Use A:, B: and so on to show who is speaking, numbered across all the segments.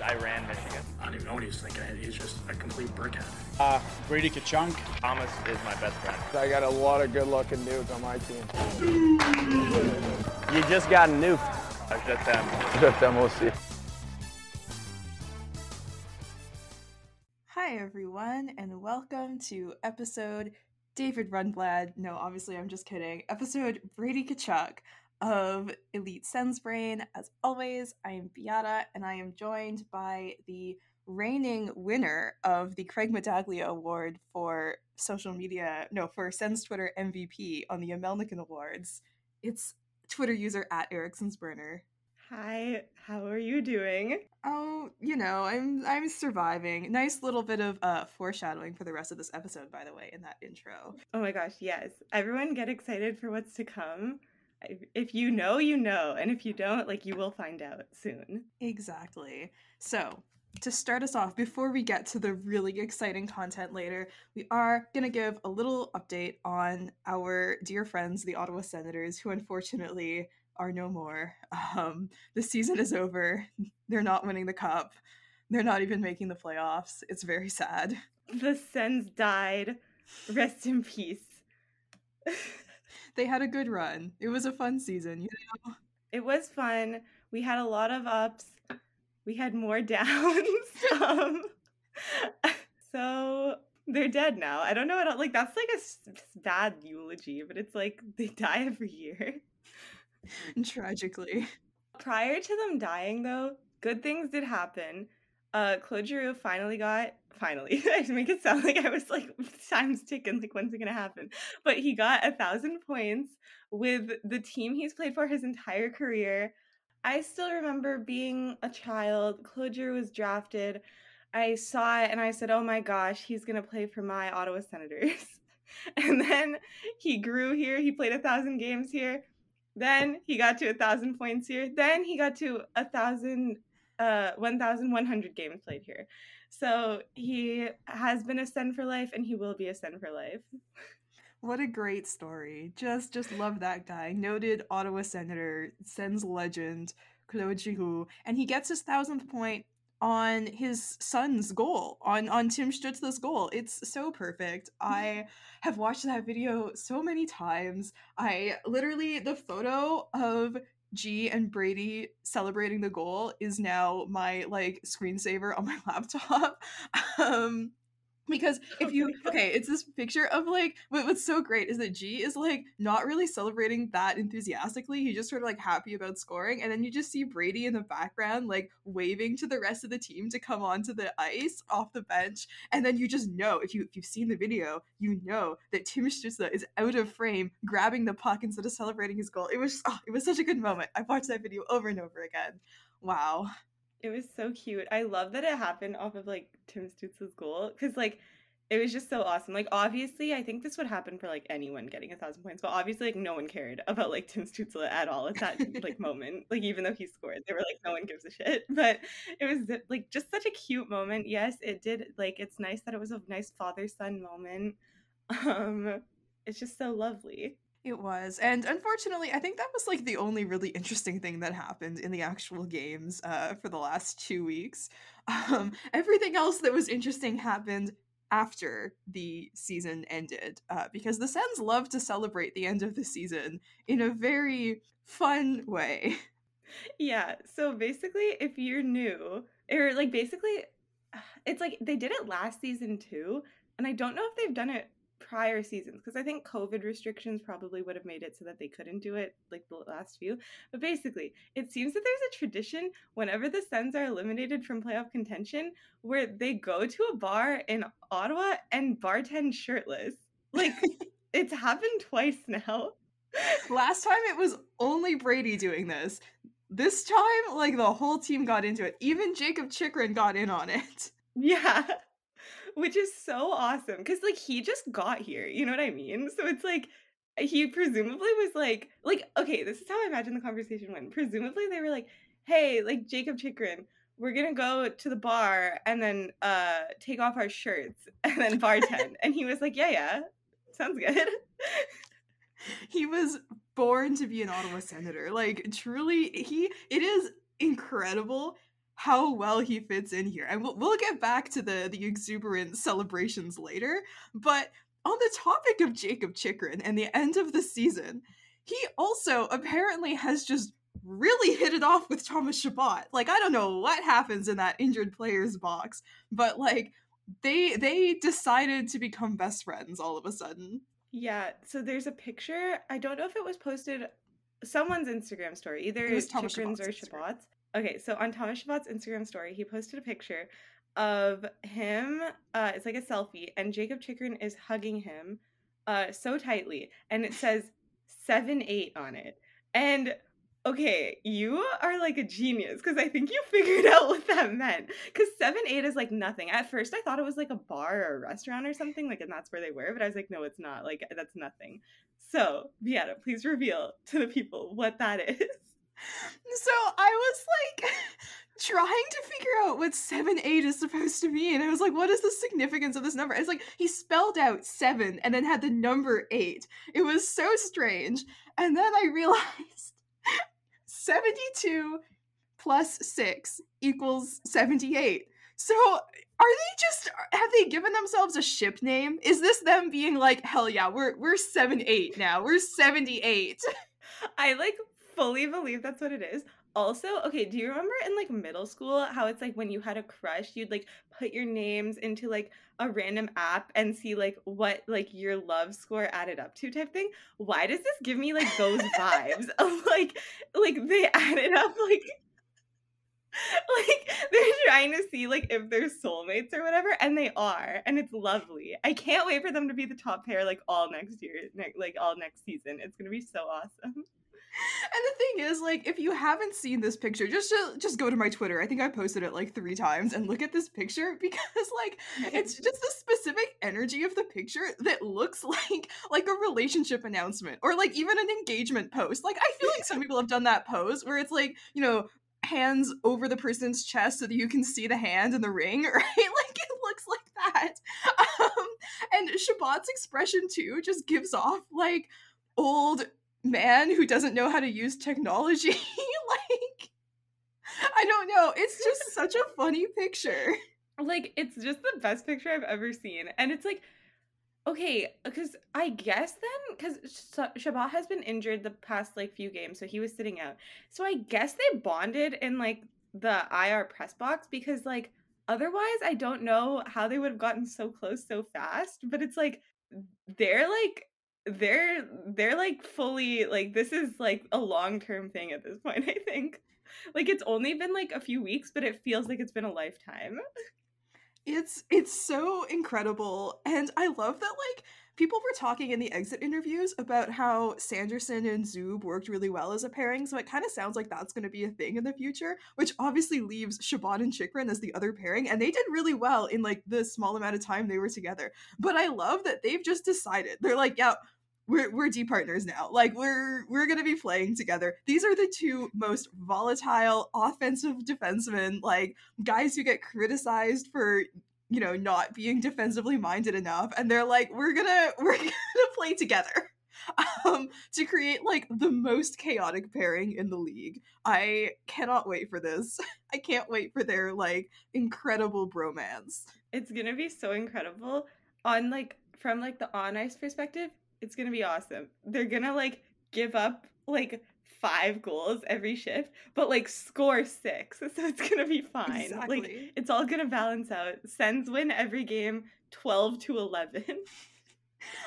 A: I ran Michigan.
B: I don't even know what he's thinking. He's just a complete brickhead.
C: Uh, Brady Kachunk.
A: Thomas is my best friend.
D: I got a lot of good-looking dudes on my team.
E: You just got nuked.
A: That's just them.
D: Just MOC.
F: Hi, everyone, and welcome to episode David Rundblad. No, obviously, I'm just kidding. Episode Brady Tkachuk of Elite Sens Brain. As always, I am Beata, and I am joined by the reigning winner of the Craig Medaglia Award for social media, no, for Sens Twitter MVP on the Amelnikan Awards. It's Twitter user at Erickson's Burner.
G: Hi, how are you doing?
F: Oh, you know, I'm I'm surviving. Nice little bit of uh foreshadowing for the rest of this episode, by the way, in that intro.
G: Oh my gosh, yes. Everyone get excited for what's to come. If- you know, you know, and if you don't, like you will find out soon.
F: Exactly. So, to start us off, before we get to the really exciting content later, we are going to give a little update on our dear friends, the Ottawa Senators, who unfortunately are no more. Um, the season is over. They're not winning the cup. They're not even making the playoffs. It's very sad.
G: The Sens died. Rest in peace.
F: They had a good run. It was a fun season, you know.
G: it was fun. We had a lot of ups. We had more downs. um, so they're dead now. I don't know what like that's like a bad eulogy, but it's like they die every year.
F: Tragically.
G: Prior to them dying, though, good things did happen. Uh, Claude Giroux finally got finally. I just make it sound like I was like time's ticking, like when's it gonna happen? But he got a thousand points with the team he's played for his entire career. I still remember being a child. Giroux was drafted. I saw it and I said, "Oh my gosh, he's gonna play for my Ottawa Senators." and then he grew here. He played a thousand games here. Then he got to a thousand points here. Then he got to a thousand, uh, one thousand one hundred games played here. So he has been a Sen for life, and he will be a Sen for life.
F: What a great story. Just just love that guy. Noted Ottawa Senator, Sens legend, Claude Giroux. And he gets his thousandth point on his son's goal, on, on Tim Stützle's goal. It's so perfect. I have watched that video so many times. I literally the photo of G and Brady celebrating the goal is now my like screensaver on my laptop. um because if you okay it's this picture of like what's so great is that g is like not really celebrating that enthusiastically. He's just sort of like happy about scoring and then you just see brady in the background like waving to the rest of the team to come onto the ice off the bench and then you just know if you if you've seen the video you know that tim Stützle is out of frame grabbing the puck instead of celebrating his goal. It was oh, it was such a good moment. I've watched that video over and over again. Wow
G: It was so cute. I love that it happened off of like Tim Stutz's goal because like it was just so awesome. Like obviously, I think this would happen for like anyone getting a thousand points, but obviously, like no one cared about like Tim Stützle at all at that like moment. Like even though he scored, they were like, no one gives a shit. But it was like just such a cute moment. Yes, it did. Like it's nice that it was a nice father son moment. Um, it's just so lovely.
F: It was. And unfortunately, I think that was like the only really interesting thing that happened in the actual games uh, for the last two weeks. Um, everything else that was interesting happened after the season ended uh, because the Sens love to celebrate the end of the season in a very fun way.
G: Yeah. So basically, if you're new, or like basically, it's like they did it last season too, and I don't know if they've done it prior seasons because I think COVID restrictions probably would have made it so that they couldn't do it like the last few. But basically, it seems that there's a tradition whenever the Sens are eliminated from playoff contention where they go to a bar in Ottawa and bartend shirtless. Like it's happened twice now.
F: Last time it was only Brady doing this. This time, like the whole team got into it. Even Jakob Chychrun got in on it.
G: Yeah. Which is so awesome cuz like he just got here, you know what I mean? So it's like he presumably was like like okay, this is how I imagine the conversation went. Presumably they were like, "Hey, like Jakob Chychrun, we're to go to the bar and then uh take off our shirts and then bartend." and he was like, "Yeah, yeah. Sounds good."
F: he was born to be an Ottawa senator. Like truly, he it is incredible how well he fits in here. And we'll, we'll get back to the the exuberant celebrations later, but on the topic of Jakob Chychrun and the end of the season, he also apparently has just really hit it off with Thomas Chabot. Like I don't know what happens in that injured players box, but like they they decided to become best friends all of a sudden.
G: Yeah, so there's a picture. I don't know if it was posted someone's Instagram story, either
F: It was Thomas
G: Chychrun's or.
F: Chabot's.
G: Okay, so on Thomas Chabot's Instagram story, he posted a picture of him. Uh, it's like a selfie, and Jakob Chychrun is hugging him uh, so tightly, and it says seven eight on it. And okay, you are like a genius because I think you figured out what that meant. Because seven eight is like nothing. At first, I thought it was like a bar or a restaurant or something, like, and that's where they were. But I was like, no, it's not. Like, that's nothing. So, Beata, please reveal to the people what that is.
F: So I was like trying to figure out what 7 8 is supposed to mean. I was like, what is the significance of this number? It's like he spelled out 7 and then had the number 8. It was so strange. And then I realized 72 plus 6 equals 78. So are they just have they given themselves a ship name? Is this them being like, hell yeah, we're we're 7 8 now. We're 78.
G: I like fully believe that's what it is. Also, okay, do you remember in like middle school how it's like when you had a crush, you'd like put your names into like a random app and see like what like your love score added up to type thing? Why does this give me like those vibes of like like they added up like like they're trying to see like if they're soulmates or whatever and they are and it's lovely i can't wait for them to be the top pair like all next year ne- like all next season it's gonna be so awesome
F: And the thing is, like, if you haven't seen this picture, just just, go to my Twitter. I think I posted it like three times and look at this picture because, like, it's just the specific energy of the picture that looks like like a relationship announcement or like even an engagement post. Like, I feel like some people have done that pose where it's like, you know, hands over the person's chest so that you can see the hand and the ring, right? Like, it looks like that. Um, and Chabot's expression too just gives off like old man who doesn't know how to use technology. like, I don't know. It's just such a funny picture.
G: like it's just the best picture i've ever seen and it's like okay because i guess then because Chabot has been injured the past like few games so he was sitting out so i guess they bonded in like the ir press box because like otherwise i don't know how they would have gotten so close so fast but it's like they're like they're they're like fully like this is like a long-term thing at this point i think like it's only been like a few weeks but it feels like it's been a lifetime
F: It's it's so incredible. And I love that like people were talking in the exit interviews about how Sanderson and Zub worked really well as a pairing, so it kind of sounds like that's going to be a thing in the future, which obviously leaves Chabot and Chychrun as the other pairing, and they did really well in like the small amount of time they were together. But I love that they've just decided. They're like, yeah, we're we're D partners now. Like we're we're gonna be playing together. These are the two most volatile offensive defensemen, like guys who get criticized for you know not being defensively minded enough, and they're like, we're gonna we're gonna play together. Um, to create like the most chaotic pairing in the league. I cannot wait for this. I can't wait for their like incredible bromance.
G: it's gonna be so incredible on like from like the on ice perspective it's gonna be awesome. They're gonna like give up like five goals every shift but like score six so it's gonna be fine. Like it's all gonna balance out. Sends win every game 12 to 11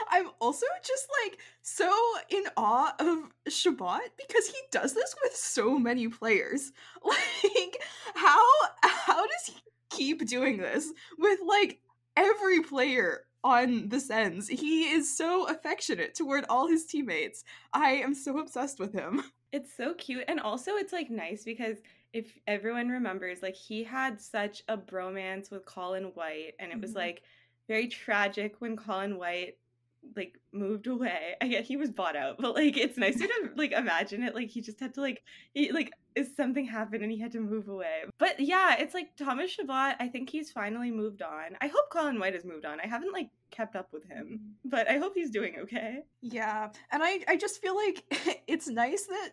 F: I'm also just like so in awe of Chabot because he does this with so many players. Like how how does he keep doing this with like every player on the Sens? He is so affectionate toward all his teammates. I am so obsessed with him.
G: It's so cute. And also, it's like nice because if everyone remembers, like he had such a bromance with Colin White, and it was
F: Mhm.
G: like very tragic when Colin White like moved away. I get he was bought out, but like it's nice to like imagine it. Like he just had to like he, like is something happened and he had to move away. But yeah, it's like Thomas Chabot. I think he's finally moved on. I hope Colin White has moved on. I haven't like kept up with him, mm. but I hope he's doing okay.
F: Yeah, and I I just feel like it's nice that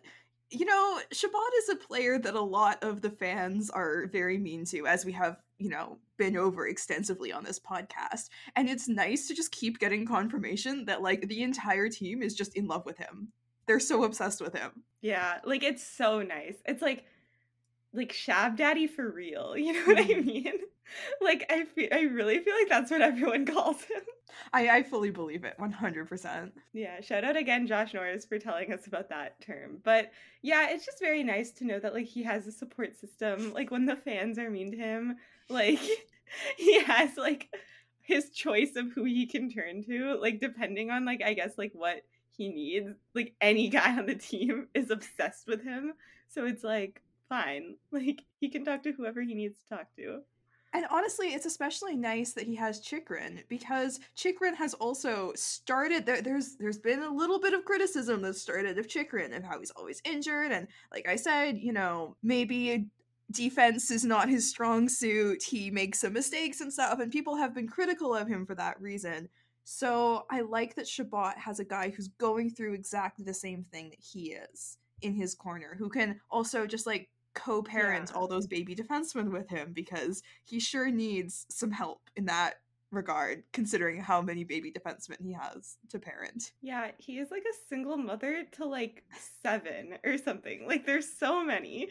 F: you know, Chabot is a player that a lot of the fans are very mean to, as we have, you know, been over extensively on this podcast. And it's nice to just keep getting confirmation that, like, the entire team is just in love with him. They're so obsessed with him.
G: Yeah, like it's so nice. It's like like Shab Daddy for real. You know what I
F: Mhm.
G: mean? Like I feel I really feel like that's what everyone calls him.
F: I, I fully believe it, 100%.
G: Yeah, shout out again Josh Norris for telling us about that term. But yeah, it's just very nice to know that like he has a support system. Like when the fans are mean to him, like he has like his choice of who he can turn to, like depending on like I guess like what he needs. Like any guy on the team is obsessed with him. So it's like fine. Like he can talk to whoever he needs to talk to.
F: And honestly, it's especially nice that he has Chychrun because Chychrun has also started. There, there's there's been a little bit of criticism that started of Chychrun of how he's always injured, and like I said, you know, maybe defense is not his strong suit. He makes some mistakes and stuff, and people have been critical of him for that reason. So I like that Chabot has a guy who's going through exactly the same thing that he is in his corner, who can also just like co-parent
G: Yeah.
F: all those baby defensemen with him because he sure needs some help in that regard, considering how many baby defensemen he has to parent.
G: Yeah, he is like a single mother to like seven or something. Like there's so many.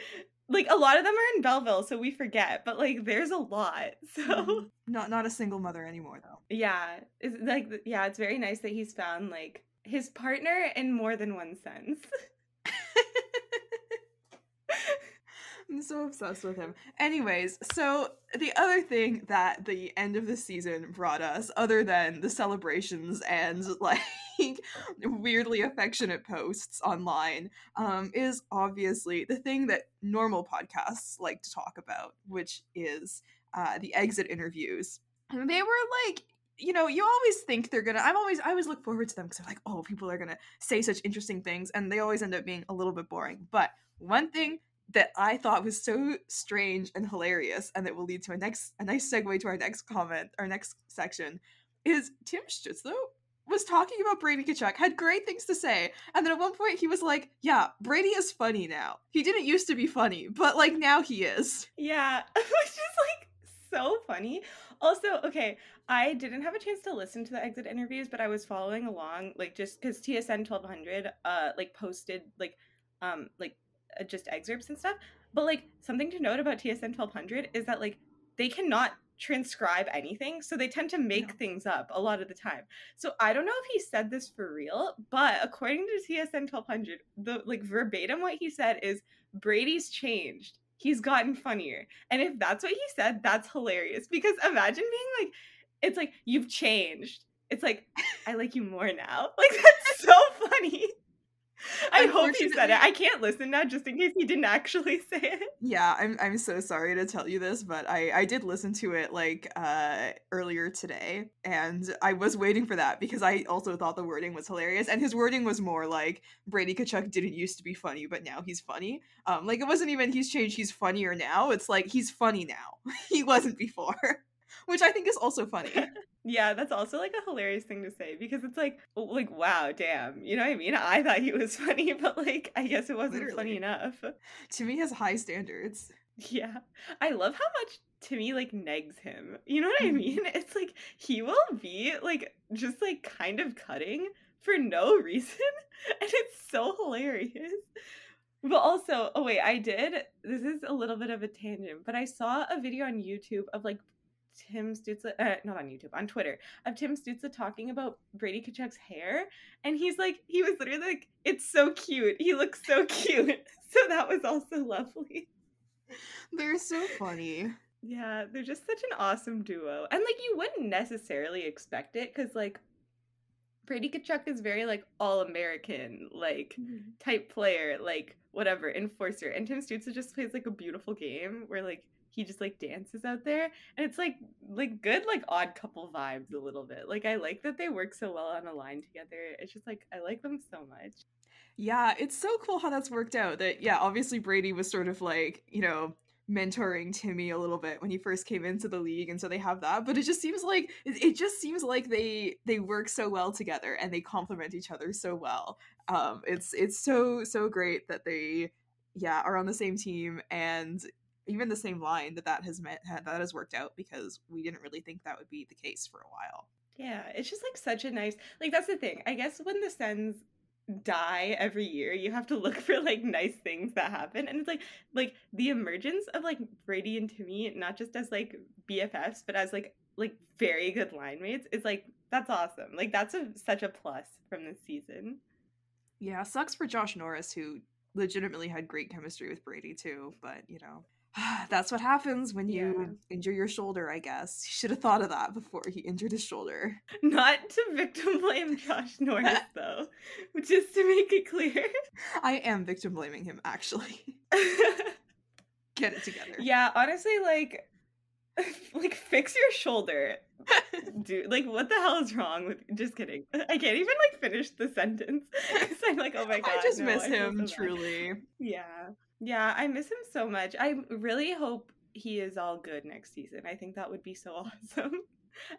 G: Like a lot of them are in Belleville, so we forget, but like there's a lot. So
F: Mhm. Not not a single mother anymore though.
G: yeah, it's like yeah, it's very nice that he's found like his partner in more than one sense.
F: I'm so obsessed with him. Anyways, so the other thing that the end of the season brought us, other than the celebrations and like weirdly affectionate posts online, um, is obviously the thing that normal podcasts like to talk about, which is uh, the exit interviews. And they were like, you know, you always think they're gonna. I'm always, I always look forward to them because they're like, oh, people are gonna say such interesting things, and they always end up being a little bit boring. But one thing that I thought was so strange and hilarious, and that will lead to a next a nice segue to our next comment, our next section, is Tim Stützle was talking about Brady Tkachuk, had great things to say, and then at one point he was like, "Yeah, Brady is funny now. He didn't used to be funny, but like now he is."
G: yeah, which is like so funny. Also, okay, I didn't have a chance to listen to the exit interviews, but I was following along, like just because TSN twelve hundred, uh, like posted like, um, like Uh, just excerpts and stuff. But like something to note about TSN twelve hundred is that like they cannot transcribe anything, so they tend to make
F: No.
G: things up a lot of the time. So I don't know if he said this for real, but according to TSN twelve hundred, the like verbatim what he said is Brady's changed. He's gotten funnier. And if that's what he said, that's hilarious. Because imagine being like, it's like, you've changed. It's like, I like you more now. Like, that's so funny. I hope he said it. I can't listen now just in case he didn't actually say it.
F: Yeah, I'm I'm so sorry to tell you this, but I I did listen to it like uh earlier today and I was waiting for that because I also thought the wording was hilarious and his wording was more like Brady Tkachuk didn't used to be funny, but now he's funny. Um like it wasn't even he's changed, he's funnier now. It's like he's funny now. he wasn't before. Which I think is also funny.
G: Yeah, that's also like a hilarious thing to say because it's like, like, wow, damn. You know what I mean? I thought he was funny, but like, I guess it wasn't funny enough.
F: Timmy has high standards.
G: Yeah. I love how much Timmy like negs him. You know what I
F: Mhm.
G: mean? It's like he will be like just like kind of cutting for no reason. And it's so hilarious. But also, oh wait, I did this is a little bit of a tangent, but I saw a video on YouTube of like Tim Stützle, uh, not on YouTube, on Twitter, of Tim Stützle talking about Brady Tkachuk's hair. And he's like, he was literally like, it's so cute. He looks so cute. So that was also lovely.
F: They're so funny.
G: Yeah, they're just such an awesome duo. And like you wouldn't necessarily expect it because like Brady Tkachuk is very like all American, like type player, like whatever, enforcer. And Tim Stützle just plays like a beautiful game where like he just like dances out there. And it's like like good like odd couple vibes a little bit. Like I like that they work so well on a line together. It's just like I like them so much.
F: Yeah, it's so cool how that's worked out. That yeah, obviously Brady was sort of like, you know, mentoring Timmy a little bit when he first came into the league and so they have that but it just seems like it, just seems like they they work so well together and they complement each other so well um it's it's so so great that they yeah are on the same team and even the same line that that has met that has worked out because we didn't really think that would be the case for a while
G: Yeah, it's just like such a nice like that's the thing. I guess when the Sens die every year, you have to look for like nice things that happen. And it's like like the emergence of like Brady and Timmy, not just as like BFFs, but as like like very good line mates, is like that's awesome. Like that's a such a plus from this season.
F: yeah sucks for Josh Norris who legitimately had great chemistry with Brady too but you know that's what happens when you
G: Yeah.
F: injure your shoulder I guess he should have thought of that before he injured his shoulder
G: Not to victim blame Josh Norris though, just to make it clear.
F: I am victim blaming him actually get it together
G: yeah, honestly, like like fix your shoulder. Dude, like what the hell is wrong with just kidding. I can't even like finish the sentence. I'm like, oh my god.
F: I just
G: no,
F: miss
G: I
F: him
G: so
F: truly
G: Yeah. Yeah, I miss him so much. I really hope he is all good next season. I think that would be so awesome.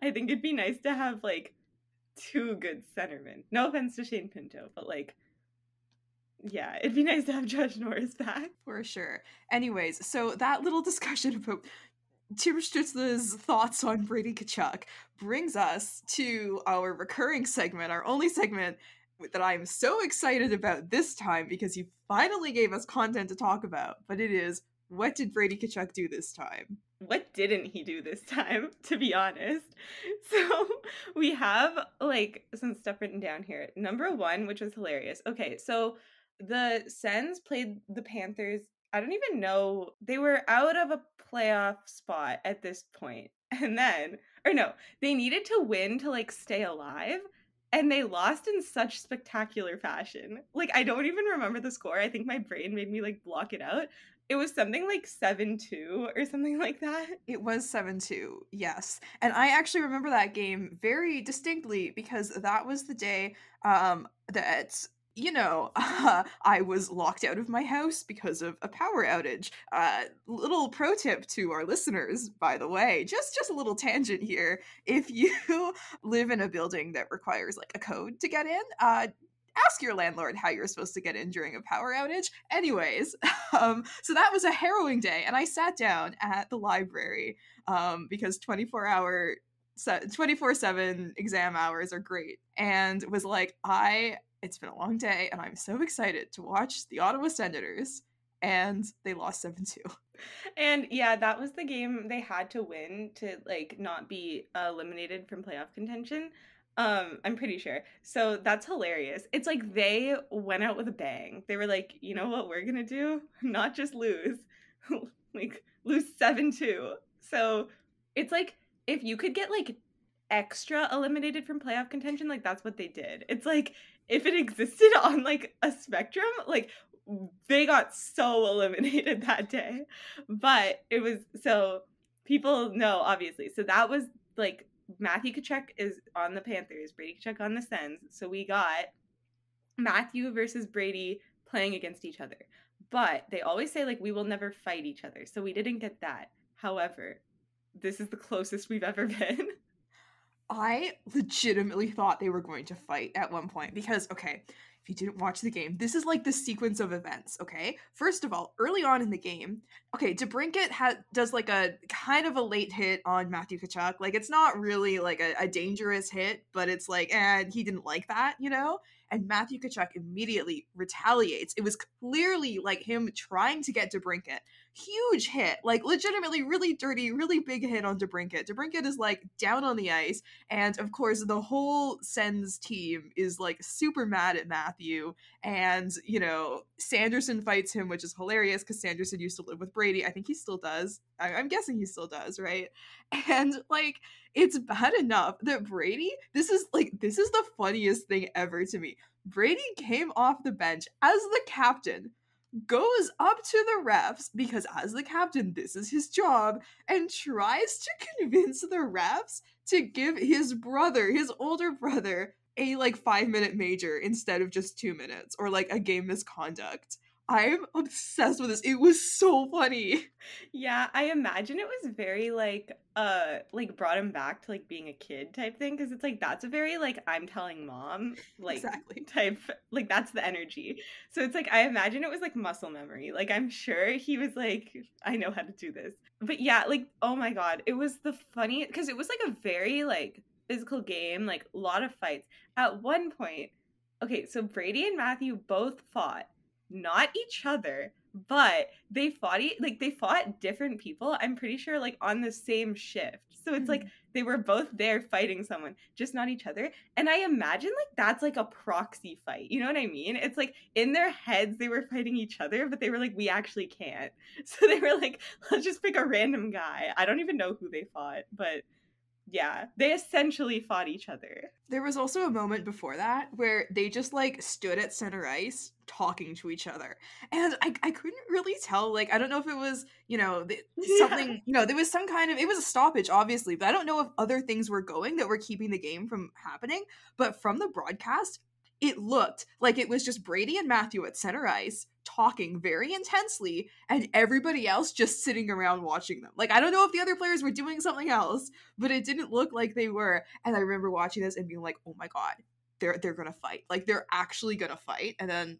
G: I think it'd be nice to have like two good centermen. No offense to Shane Pinto, but like yeah, it'd be nice to have Josh Norris back.
F: For sure. Anyways, so that little discussion about Tim Stützle's thoughts on Brady Tkachuk brings us to our recurring segment, our only segment that I'm so excited about this time because he finally gave us content to talk about. But it is what did Brady Tkachuk do this time?
G: what didn't he do this time to be honest? So we have like some stuff written down here. Number one which was hilarious. Okay so the sens played the panthers. I don't even know they were out of a playoff spot at this point. And then or no they needed to win to like stay alive and they lost in such spectacular fashion. Like i don't even remember the score. I think my brain made me like block it out. It was something like 7-2 or something like that.
F: It was 7 2, yes. And I actually remember that game very distinctly because that was the day um, that, you know, I was locked out of my house because of a power outage. Uh, little pro tip to our listeners, by the way, just just a little tangent here. If you live in a building that requires like a code to get in, uh, ask your landlord how you're supposed to get in during a power outage. Anyways, um, so that was a harrowing day, and I sat down at the library um, because 24 hour, 24 7 exam hours are great, and was like, I, it's been a long day, and I'm so excited to watch the Ottawa Senators, and they lost 7 2.
G: and yeah that was the game they had to win to like not be eliminated from playoff contention um i'm pretty sure. So that's hilarious. It's like they went out with a bang. They were like you know what we're gonna do? Not just lose like lose 7-2 so it's like if you could get like extra eliminated from playoff contention like that's what they did. It's like if it existed on like a spectrum like they got so eliminated that day. But it was so people know obviously. So that was like matthew Tkachuk is on the panthers brady Tkachuk on the sens. So we got matthew versus brady playing against each other. But they always say like we will never fight each other. So we didn't get that. However this is the closest we've ever been
F: I legitimately thought they were going to fight at one point because, okay, if you didn't watch the game, this is like the sequence of events, okay? First of all, early on in the game, okay, DeBrincat ha- does like a kind of a late hit on Matthew Tkachuk. Like, it's not really like a, a dangerous hit, but it's like, and he didn't like that, you know? And Matthew Tkachuk immediately retaliates. It was clearly like him trying to get DeBrincat. Huge hit, like legitimately really dirty, really big hit on DeBrincat. DeBrincat is like down on the ice, and of course, the whole Sens team is like super mad at Matthew. And, you know, Sanderson fights him, which is hilarious because Sanderson used to live with Brady. I think he still does. I- I'm guessing he still does, right? And, like, it's bad enough that Brady, this is like, this is the funniest thing ever to me. Brady came off the bench as the captain goes up to the refs because as the captain this is his job and tries to convince the refs to give his brother his older brother a like 5 minute major instead of just 2 minutes or like a game misconduct I'm obsessed with this. It was so funny.
G: Yeah, I imagine it was very like uh like brought him back to like being a kid type thing because it's like that's a very like I'm telling mom like
F: Exactly.
G: type like that's the energy. So it's like I imagine it was like muscle memory. Like I'm sure he was like I know how to do this. But yeah, like oh my god, it was the funny because it was like a very like physical game, like a lot of fights. At one point, okay, so Brady and Matthew both fought not each other but they fought like they fought different people i'm pretty sure like on the same shift. So it's like mm-hmm. they were both there fighting someone just not each other. And i imagine like that's like a proxy fight you know what i mean? It's like in their heads they were fighting each other but they were like we actually can't. So they were like let's just pick a random guy. I don't even know who they fought but yeah they essentially fought each other.
F: There was also a moment before that where they just like stood at center ice talking to each other. And I, I couldn't really tell. Like, I don't know if it was, you know, th-
G: Yeah.
F: something, you know, there was some kind of, it was a stoppage, obviously, but I don't know if other things were going that were keeping the game from happening. But from the broadcast, it looked like it was just Brady and Matthew at center ice talking very intensely and everybody else just sitting around watching them. Like I don't know if the other players were doing something else, but it didn't look like they were. And I remember watching this and being like, "Oh my god, they're they're going to fight. Like they're actually going to fight." And then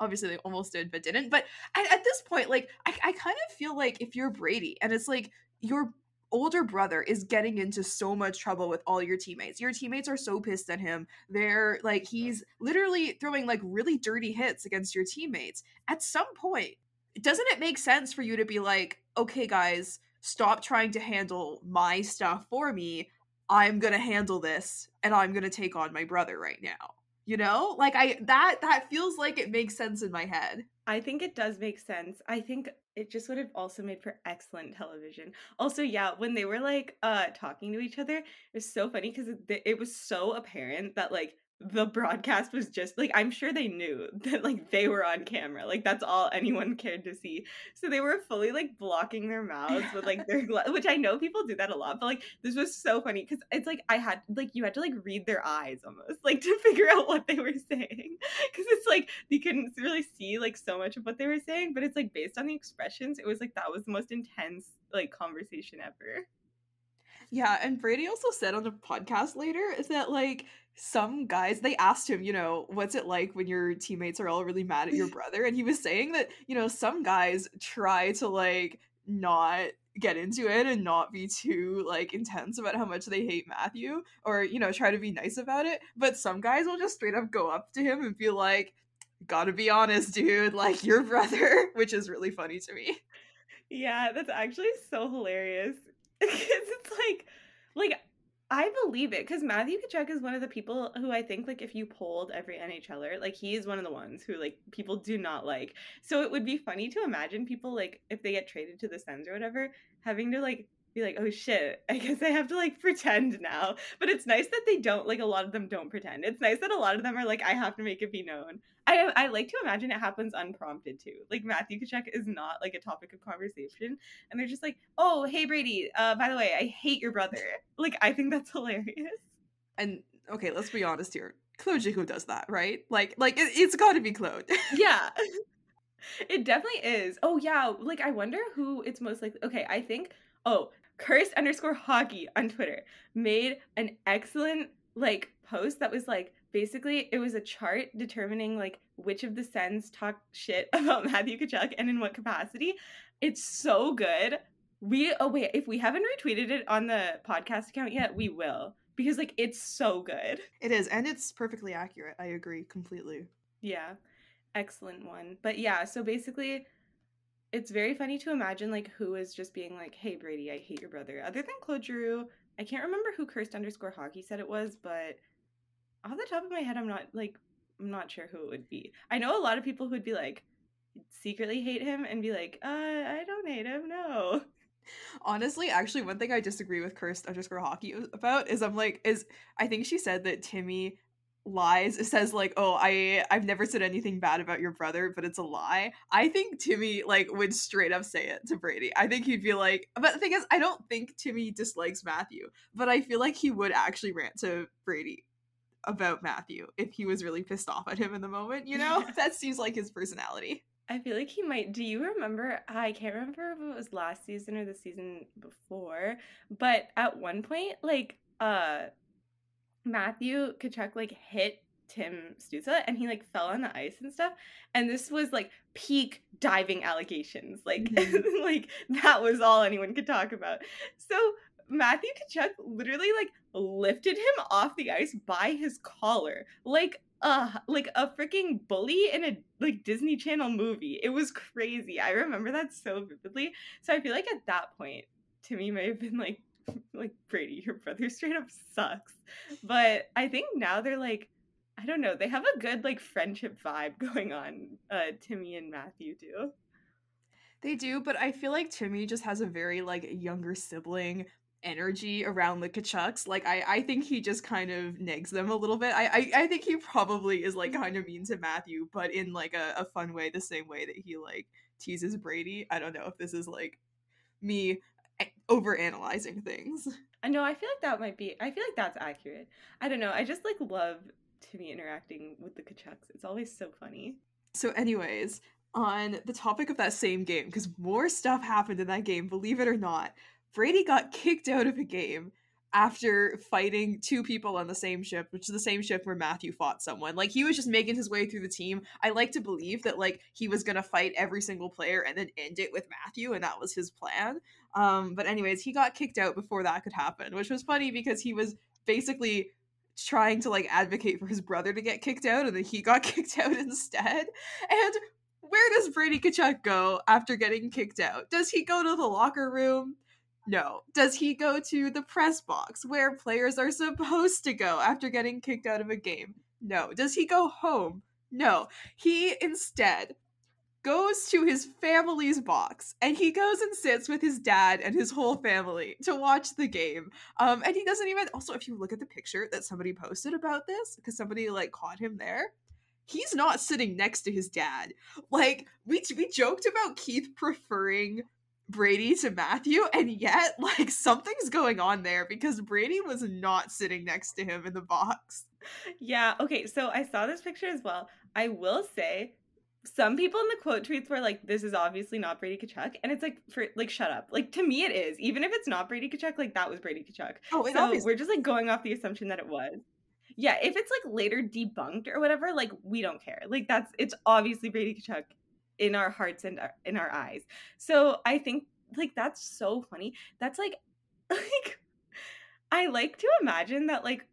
F: obviously they almost did but didn't. But at, at this point like I I kind of feel like if you're Brady and it's like your older brother is getting into so much trouble with all your teammates. Your teammates are so pissed at him. They're like he's literally throwing like really dirty hits against your teammates. At some point, doesn't it make sense for you to be like, "Okay, guys, stop trying to handle my stuff for me. I'm going to handle this and I'm going to take on my brother right now." You know? Like I that that feels like it makes sense in my head.
G: I think it does make sense. I think it just would have also made for excellent television. Also, yeah, when they were like uh talking to each other, it was so funny because it, it was so apparent that like the broadcast was just like I'm sure they knew that like they were on camera. Like that's all anyone cared to see. So they were fully like blocking their mouths with like their gla- which I know people do that a lot, but like this was so funny because it's like I had like you had to like read their eyes almost like to figure out what they were saying because it's like you couldn't really see like so much of what they were saying, but it's like based on the expressions, it was like that was the most intense like conversation ever.
F: Yeah, and Brady also said on the podcast later is that like some guys they asked him, you know, what's it like when your teammates are all really mad at your brother? And he was saying that, you know, some guys try to like not get into it and not be too like intense about how much they hate Matthew or, you know, try to be nice about it. But some guys will just straight up go up to him and be like, Gotta be honest, dude, like your brother, which is really funny to me.
G: Yeah, that's actually so hilarious. Because it's I believe it. Because Matthew Tkachuk is one of the people who I think, like, if you polled every NHLer, like, he is one of the ones who, like, people do not like. So it would be funny to imagine people, like, if they get traded to the Sens or whatever, having to, like, be like, oh shit, I guess I have to, like, pretend now. But it's nice that they don't, like, a lot of them don't pretend. It's nice that a lot of them are like, I have to make it be known. I, I like to imagine it happens unprompted too. Like Matthew Tkachuk is not like a topic of conversation, and they're just like, "Oh, hey Brady, uh, by the way, I hate your brother." Like I think that's hilarious.
F: And okay, let's be honest here. Claude Giroux does that, right? Like, like it, it's got to be Claude.
G: Yeah, it definitely is. Oh yeah, like I wonder who it's most like. Okay, I think. Oh, cursed underscore hockey on Twitter made an excellent like post that was like basically it was a chart determining like which of the Sens talk shit about Matthew Tkachuk and in what capacity. It's so good. We oh wait, if we haven't retweeted it on the podcast account yet, we will because like it's so good.
F: It is, and it's perfectly accurate. I agree completely.
G: Yeah. Excellent one. But yeah, so basically it's very funny to imagine like who is just being like, "Hey Brady, I hate your brother." Other than Claude Giroux, I can't remember who cursed underscore hockey said it was, but off the top of my head, I'm not like I'm not sure who it would be. I know a lot of people who would be like secretly hate him and be like, uh, I don't hate him, no.
F: Honestly, actually, one thing I disagree with cursed underscore hockey about is I'm like, is I think she said that Timmy lies. It says like, oh, I I've never said anything bad about your brother, but it's a lie. I think Timmy like would straight up say it to Brady. I think he'd be like, but the thing is, I don't think Timmy dislikes Matthew, but I feel like he would actually rant to Brady about Matthew if he was really pissed off at him in the moment. You know, that seems like his personality.
G: I feel like he might. Do you remember? I can't remember if it was last season or the season before, but at one point, like, uh, Matthew Tkachuk like hit Tim Stützle and he like fell on the ice and stuff. And this was like peak diving allegations. Like,
F: Mhm.
G: like that was all anyone could talk about. So Matthew Tkachuk literally like lifted him off the ice by his collar, like uh like a freaking bully in a like Disney Channel movie. It was crazy. I remember that so vividly. So I feel like at that point, Timmy may have been like like Brady, your brother straight up sucks. But I think now they're like I don't know, they have a good like friendship vibe going on, uh Timmy and Matthew do.
F: They do, but I feel like Timmy just has a very like younger sibling energy around the Tkachuks. Like I, I think he just kind of negs them a little bit. I, I, I think he probably is like kind of mean to Matthew, but in like a, a fun way, the same way that he like teases Brady. I don't know if this is like me over analyzing things.
G: I know, I feel like that might be I feel like that's accurate. I don't know. I just like love Timmy interacting with the Tkachuks. It's always so funny.
F: So, anyways, on the topic of that same game, because more stuff happened in that game, believe it or not, Brady got kicked out of a game after fighting two people on the same ship, which is the same ship where Matthew fought someone. Like he was just making his way through the team. I like to believe that like he was gonna fight every single player and then end it with Matthew, and that was his plan. Um, but anyways, he got kicked out before that could happen, which was funny because he was basically trying to like advocate for his brother to get kicked out, and then he got kicked out instead. And where does Brady Tkachuk go after getting kicked out? Does he go to the locker room? No. Does he go to the press box where players are supposed to go after getting kicked out of a game? No. Does he go home? No. He instead goes to his family's box and he goes and sits with his dad and his whole family to watch the game. Um and he doesn't even also if you look at the picture that somebody posted about this because somebody like caught him there, he's not sitting next to his dad. Like we we joked about Keith preferring Brady to Matthew, and yet, like, something's going on there because Brady was not sitting next to him in the box.
G: Yeah, okay, so I saw this picture as well. I will say some people in the quote tweets were like, this is obviously not Brady Tkachuk. And it's like, for like, shut up. Like, to me, it is. Even if it's not Brady Tkachuk, like, that was Brady Tkachuk.
F: Oh,
G: so
F: obviously-
G: we're just like going off the assumption that it was. Yeah, if it's like later debunked or whatever, like, we don't care. Like, that's, it's obviously Brady Tkachuk in our hearts and our, in our eyes. So I think like that's so funny. That's like like I like to imagine that like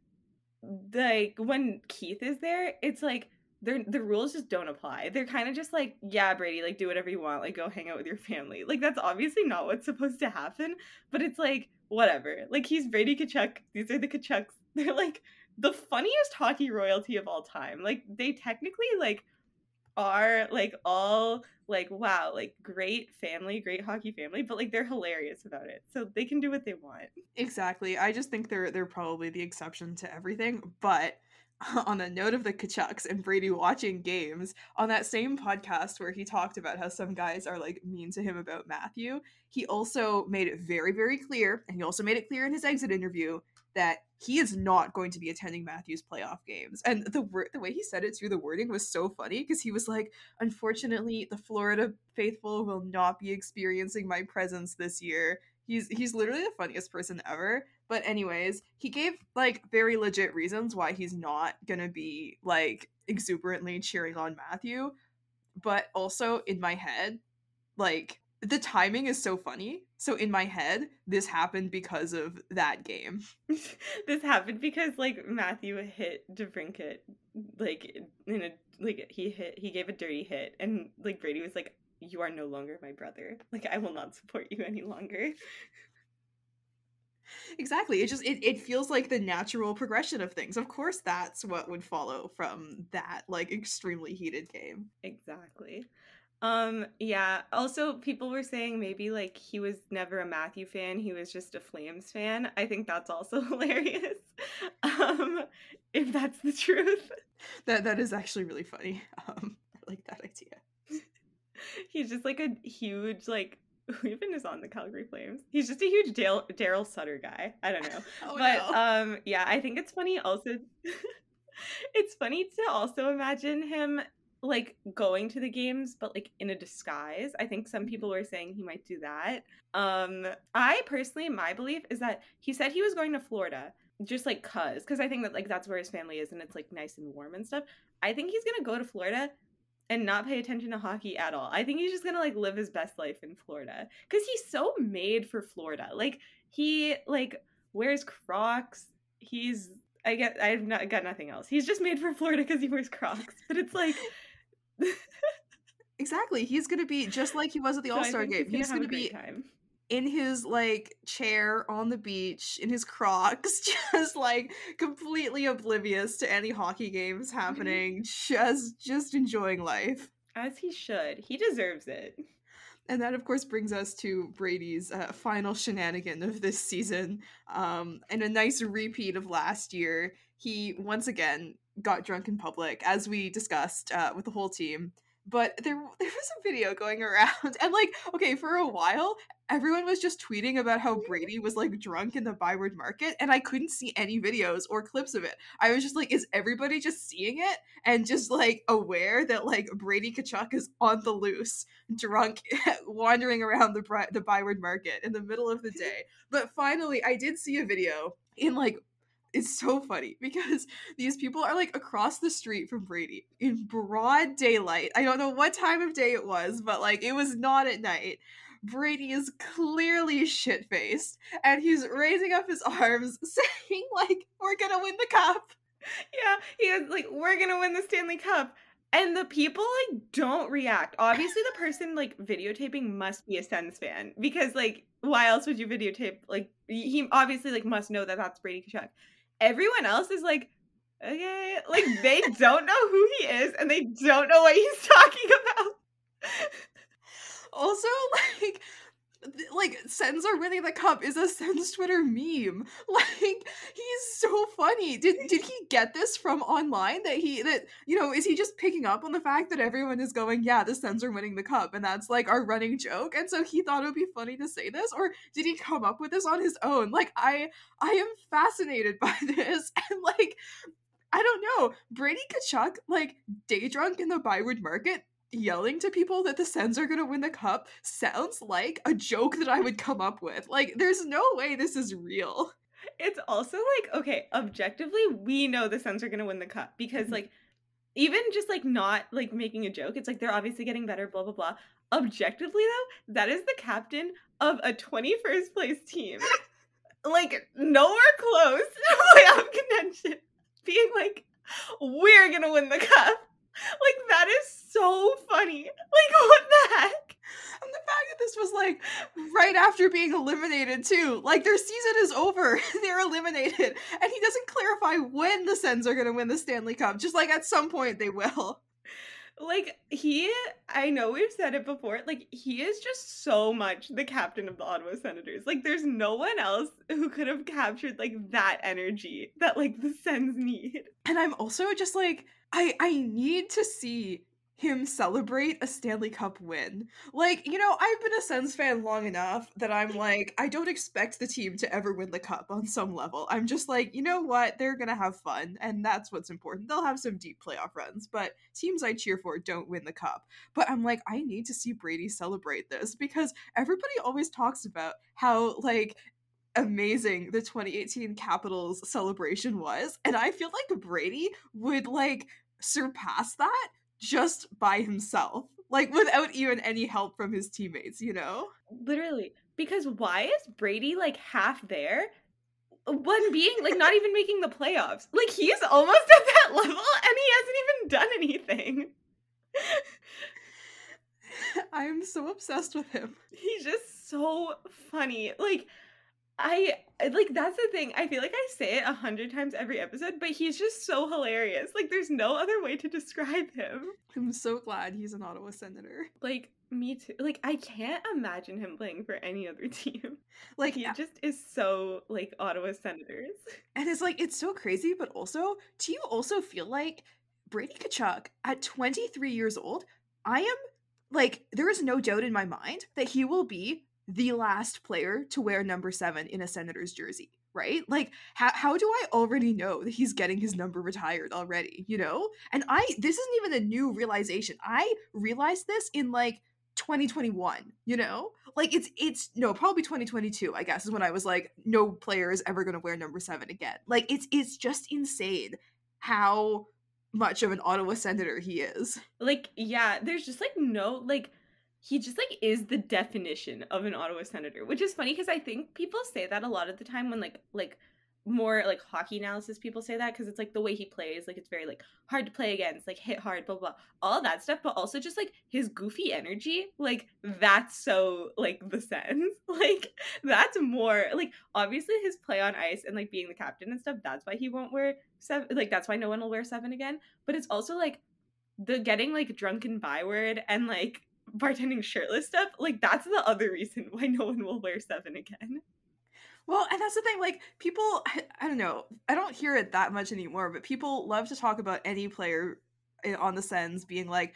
G: like when Keith is there, it's like they're the rules just don't apply. They're kind of just like, yeah, Brady, like do whatever you want, like go hang out with your family. Like that's obviously not what's supposed to happen, but it's like whatever. Like he's Brady Tkachuk. These are the Tkachuks. They're like the funniest hockey royalty of all time. Like they technically like are like all like wow like great family great hockey family but like they're hilarious about it so they can do what they want
F: Exactly. I just think they're they're probably the exception to everything. But on the note of the Tkachuks and Brady watching games, on that same podcast where he talked about how some guys are like mean to him about Matthew, he also made it very, very clear, and he also made it clear in his exit interview that he is not going to be attending Matthew's playoff games. And the word the way he said it through the wording was so funny because he was like, Unfortunately, the Florida faithful will not be experiencing my presence this year. He's he's literally the funniest person ever. But anyways, he gave like very legit reasons why he's not gonna be like exuberantly cheering on Matthew. But also in my head, like the timing is so funny. So in my head, this happened because of that game.
G: this happened because like matthew hit DeBrincat like in a like he hit he gave a dirty hit and like brady was like you are no longer my brother like i will not support you any longer
F: Exactly. It just it, it feels like the natural progression of things. Of course that's what would follow from that like extremely heated game.
G: Exactly. Um yeah, also people were saying maybe like he was never a Matthew fan, he was just a Flames fan. I think that's also hilarious. Um if that's the truth.
F: That that is actually really funny. Um I like that idea.
G: He's just like a huge like who even is on the Calgary Flames? He's just a huge Dale Darryl Sutter guy. I don't know.
F: Oh,
G: but
F: no.
G: um yeah, I think it's funny also it's funny to also imagine him like going to the games but like in a disguise. I think some people were saying he might do that. Um I personally my belief is that he said he was going to Florida just like cuz cuz I think that like that's where his family is and it's like nice and warm and stuff. I think he's going to go to Florida and not pay attention to hockey at all. I think he's just going to like live his best life in Florida cuz he's so made for Florida. Like he like wears Crocs. He's I get I've not got nothing else. He's just made for Florida because he wears Crocs. But it's like
F: Exactly. He's gonna be just like he was at the
G: so
F: All Star game.
G: He's
F: He's
G: gonna,
F: gonna
G: have a
F: be
G: time.
F: in his like chair on the beach in his Crocs, just like completely oblivious to any hockey games happening, just just enjoying life.
G: As he should. He deserves it.
F: And that, of course, brings us to Brady's uh, final shenanigan of this season. Um, and a nice repeat of last year. He once again got drunk in public, as we discussed uh, with the whole team. But there, there was a video going around, and like, okay, for a while, everyone was just tweeting about how Brady was like drunk in the Byward Market, and I couldn't see any videos or clips of it. I was just like, is everybody just seeing it and just like aware that like Brady Tkachuk is on the loose, drunk, wandering around the the Byward Market in the middle of the day? But finally, I did see a video in like it's so funny because these people are like across the street from Brady in broad daylight. I don't know what time of day it was, but like it was not at night. Brady is clearly shit faced and he's raising up his arms saying, like, we're gonna win the cup.
G: Yeah, he was like, we're gonna win the Stanley Cup. And the people like don't react. Obviously, the person like videotaping must be a Sens fan because like, why else would you videotape? Like, he obviously like must know that that's Brady Tkachuk. Everyone else is like, okay, like they don't know who he is and they don't know what he's talking about.
F: Also, like, like Sens are winning the cup is a Sens Twitter meme. Like he's so funny. Did did he get this from online? That he that you know is he just picking up on the fact that everyone is going, yeah, the Sens are winning the cup, and that's like our running joke, and so he thought it would be funny to say this, or did he come up with this on his own? Like I I am fascinated by this, and like. I don't know. Brady Tkachuk, like day drunk in the Byward Market, yelling to people that the Sens are going to win the cup sounds like a joke that I would come up with. Like, there's no way this is real.
G: It's also like, okay, objectively, we know the Sens are gonna win the cup because mm. like even just like not like making a joke, it's like they're obviously getting better, blah blah blah. Objectively though, that is the captain of a 21st place team. like nowhere close to playoff contention. Being like, we're gonna win the cup. Like that is so funny. Like what the heck?
F: And the fact that this was like right after being eliminated, too. Like, their season is over. They're eliminated. And he doesn't clarify when the Sens are going to win the Stanley Cup. Just like at some point they will.
G: Like he I know we've said it before, like he is just so much the captain of the Ottawa Senators. Like there's no one else who could have captured like that energy that like the Sens need.
F: And I'm also just like, I I need to see him celebrate a Stanley Cup win. Like, you know, I've been a Sens fan long enough that I'm like, I don't expect the team to ever win the cup on some level. I'm just like, you know what? They're gonna have fun, and that's what's important. They'll have some deep playoff runs, but teams I cheer for don't win the cup. But I'm like, I need to see Brady celebrate this because everybody always talks about how like amazing the 2018 Capitals celebration was. And I feel like Brady would like surpass that just by himself. Like without even any help from his teammates, you know?
G: Literally. Because why is Brady like half there? One being like not even making the playoffs. Like he's almost at that level and he hasn't even done anything.
F: I'm so obsessed with him.
G: He's just so funny. Like I like that's the thing. I feel like I say it a hundred times every episode, but he's just so hilarious. Like there's no other way to describe him.
F: I'm so glad he's an Ottawa Senator.
G: Like me too. Like I can't imagine him playing for any other team.
F: Like
G: He just is so like Ottawa Senators.
F: And it's like it's so crazy, but also, do you also feel like Brady Tkachuk at 23 years old? I am like, there is no doubt in my mind that he will be the last player to wear number seven in a Senators jersey. right? Like, how, how do I already know that he's getting his number retired already, you know? And I, this isn't even a new realization. I realized this in like 2021, you know? Like, it's, it's, no, probably 2022, I guess, is when I was like, no player is ever going to wear number seven again. Like, it's, it's just insane how much of an Ottawa senator he is.
G: Like, yeah, there's just like no, like, he just like is the definition of an Ottawa Senator, which is funny because I think people say that a lot of the time when like like more like hockey analysis people say that because it's like the way he plays, like it's very like hard to play against, like hit hard, blah blah, all that stuff, but also just like his goofy energy, like that's so like the Sens, like that's more like obviously his play on ice and like being the captain and stuff. That's why he won't wear seven, like that's why no one will wear seven again. But it's also like the getting like drunken Byward and like bartending shirtless stuff, like that's the other reason why no one will wear seven again.
F: Well, and that's the thing, like, people, I, don't know, I don't hear it that much anymore, but people love to talk about any player eh, on the Sens being like,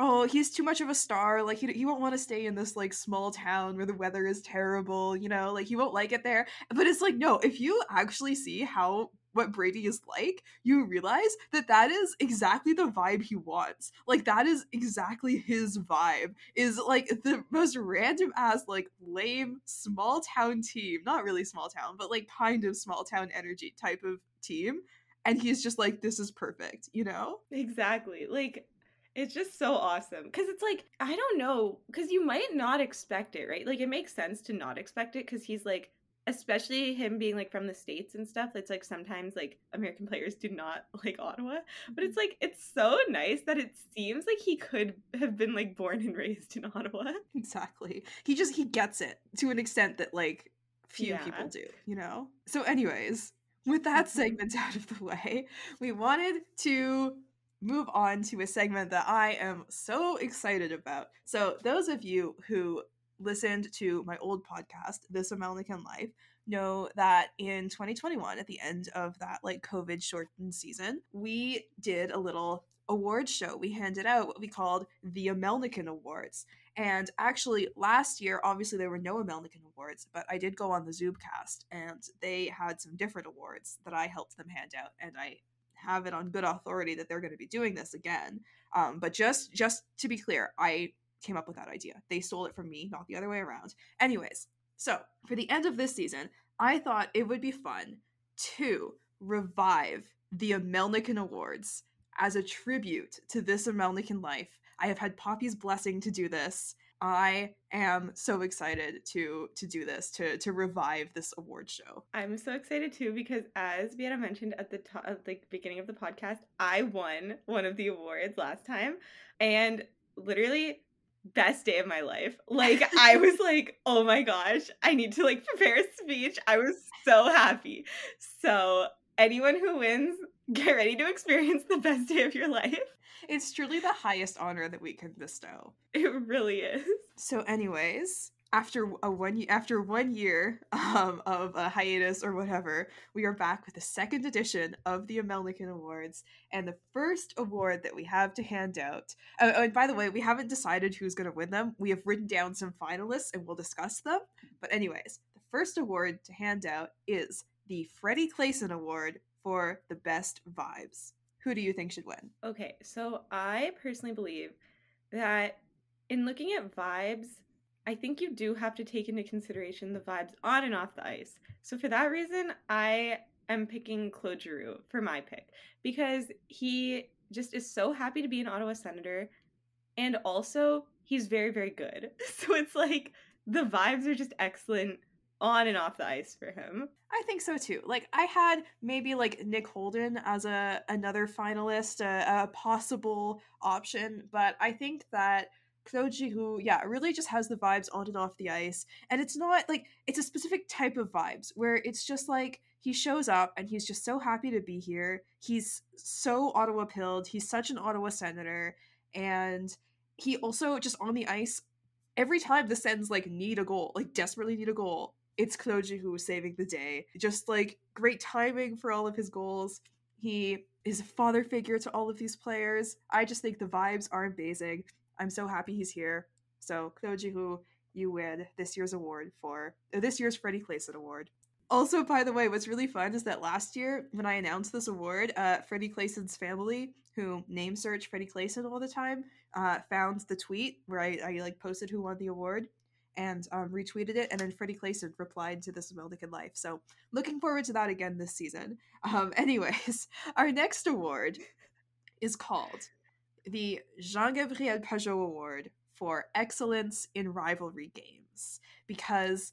F: oh, he's too much of a star. Like, he, he won't want to stay in this, like, small town where the weather is terrible, you know? Like, he won't like it there. But it's like, no, if you actually see how what Brady is like, you realize that that is exactly the vibe he wants. Like that is exactly his vibe. Is like the most random ass like lame small town team, not really small town, but like kind of small town energy type of team. And he's just like this is perfect, you know?
G: Exactly. Like it's just so awesome because it's like i don't know because you might not expect it right like it makes sense to not expect it because he's like especially him being like from the states and stuff it's like sometimes like american players do not like ottawa but it's mm-hmm. like it's so nice that it seems like he could have been like born and raised in ottawa
F: Exactly. He just he gets it to an extent that like few
G: Yeah.
F: people do, you know? So anyways, with that segment out of the way, we wanted to move on to a segment that I am so excited about. So those of you who listened to my old podcast, This American Life, know that in 2021, at the end of that like COVID shortened season, we did a little award show. We handed out what we called the Amelnikan Awards. And actually, last year, obviously, there were no Amelnikan Awards, but I did go on the Zoomcast and they had some different awards that I helped them hand out. And I have it on good authority that they're going to be doing this again. Um, but just just to be clear, I came up with that idea. They stole it from me, not the other way around. Anyways, so for the end of this season, I thought it would be fun to revive the Amelnikan Awards as a tribute to this Amelnikan life. I have had Poppy's blessing to do this. I am so excited to to do this to to revive this award show.
G: i'm so excited too because as Vienna mentioned at the top at the beginning of the podcast i won one of the awards last time and literally best day of my life. Like i was like oh my gosh i need to like prepare a speech. I was so happy. So anyone who wins get ready to experience the best day of your life.
F: It's truly the highest honor that we can bestow.
G: it really is.
F: So, anyways, after a one after one year um, of a hiatus or whatever, we are back with the second edition of the Amelnikan Awards, and the first award that we have to hand out. Uh, and by the way, we haven't decided who's going to win them. We have written down some finalists, and we'll discuss them. But anyways, the first award to hand out is the Freddie Claesson Award for the best vibes. Who do you think should win?
G: Okay, so I personally believe that in looking at vibes, I think you do have to take into consideration the vibes on and off the ice. So for that reason, I am picking Claude Giroux for my pick because he just is so happy to be an Ottawa Senator, and also he's very very good. So it's like the vibes are just excellent on and off the ice for him.
F: I think so too. Like I had maybe like Nick Holden as a another finalist, a, a possible option, but I think that Claude Giroux yeah, really just has the vibes on and off the ice, and it's not like it's a specific type of vibes where it's just like he shows up and he's just so happy to be here. He's so Ottawa pilled. He's such an Ottawa senator, and he also just on the ice every time the Sens like need a goal, like desperately need a goal, it's Claude Giroux is saving the day. Just like great timing for all of his goals. He is a father figure to all of these players. I just think the vibes are amazing. I'm so happy he's here. So Claude Giroux you win this year's award for uh, this year's Freddie Claesson award. Also, by the way, what's really fun is that last year when I announced this award, uh, Freddie Claesson's family, who name search Freddie Claesson all the time, uh, found the tweet where I, I like posted who won the award and um, retweeted it, and then Freddie Claesson replied to this Wicked Life. So looking forward to that again this season. Um, anyways, our next award is called the Jean Gabriel Pageau Award for Excellence in Rivalry Games because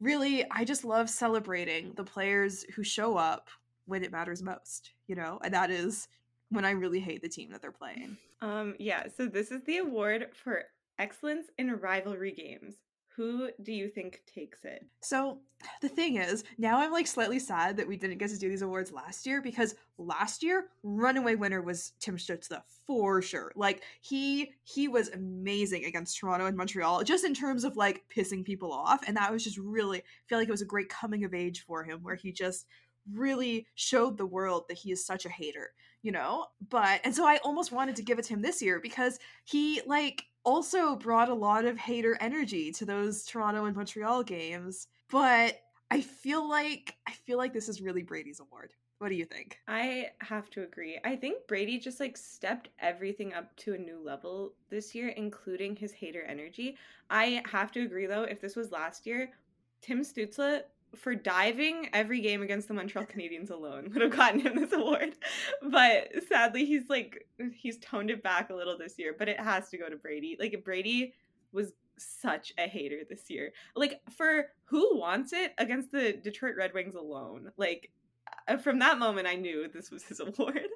F: really, I just love celebrating the players who show up when it matters most, you know, and that is when I really hate the team that they're playing.
G: Um, yeah, so this is the award for excellence in rivalry games. Who do you think takes it?
F: So the thing is, now I'm like slightly sad that we didn't get to do these awards last year because last year runaway winner was Tim Stützle for sure. Like he he was amazing against Toronto and Montreal just in terms of like pissing people off and that was just really I feel like it was a great coming of age for him where he just really showed the world that he is such a hater, you know? But and so I almost wanted to give it to him this year because he like also brought a lot of hater energy to those Toronto and Montreal games. But I feel like I feel like this is really Brady's award. What do you think?
G: I have to agree. I think Brady just like stepped everything up to a new level this year, including his hater energy. I have to agree though, if this was last year, Tim Stützle for diving every game against the Montreal Canadiens alone would have gotten him this award. But sadly, he's like he's toned it back a little this year, but it has to go to Brady. Like Brady was such a hater this year. Like for who wants it against the Detroit Red Wings alone. Like uh, from that moment I knew this was his award.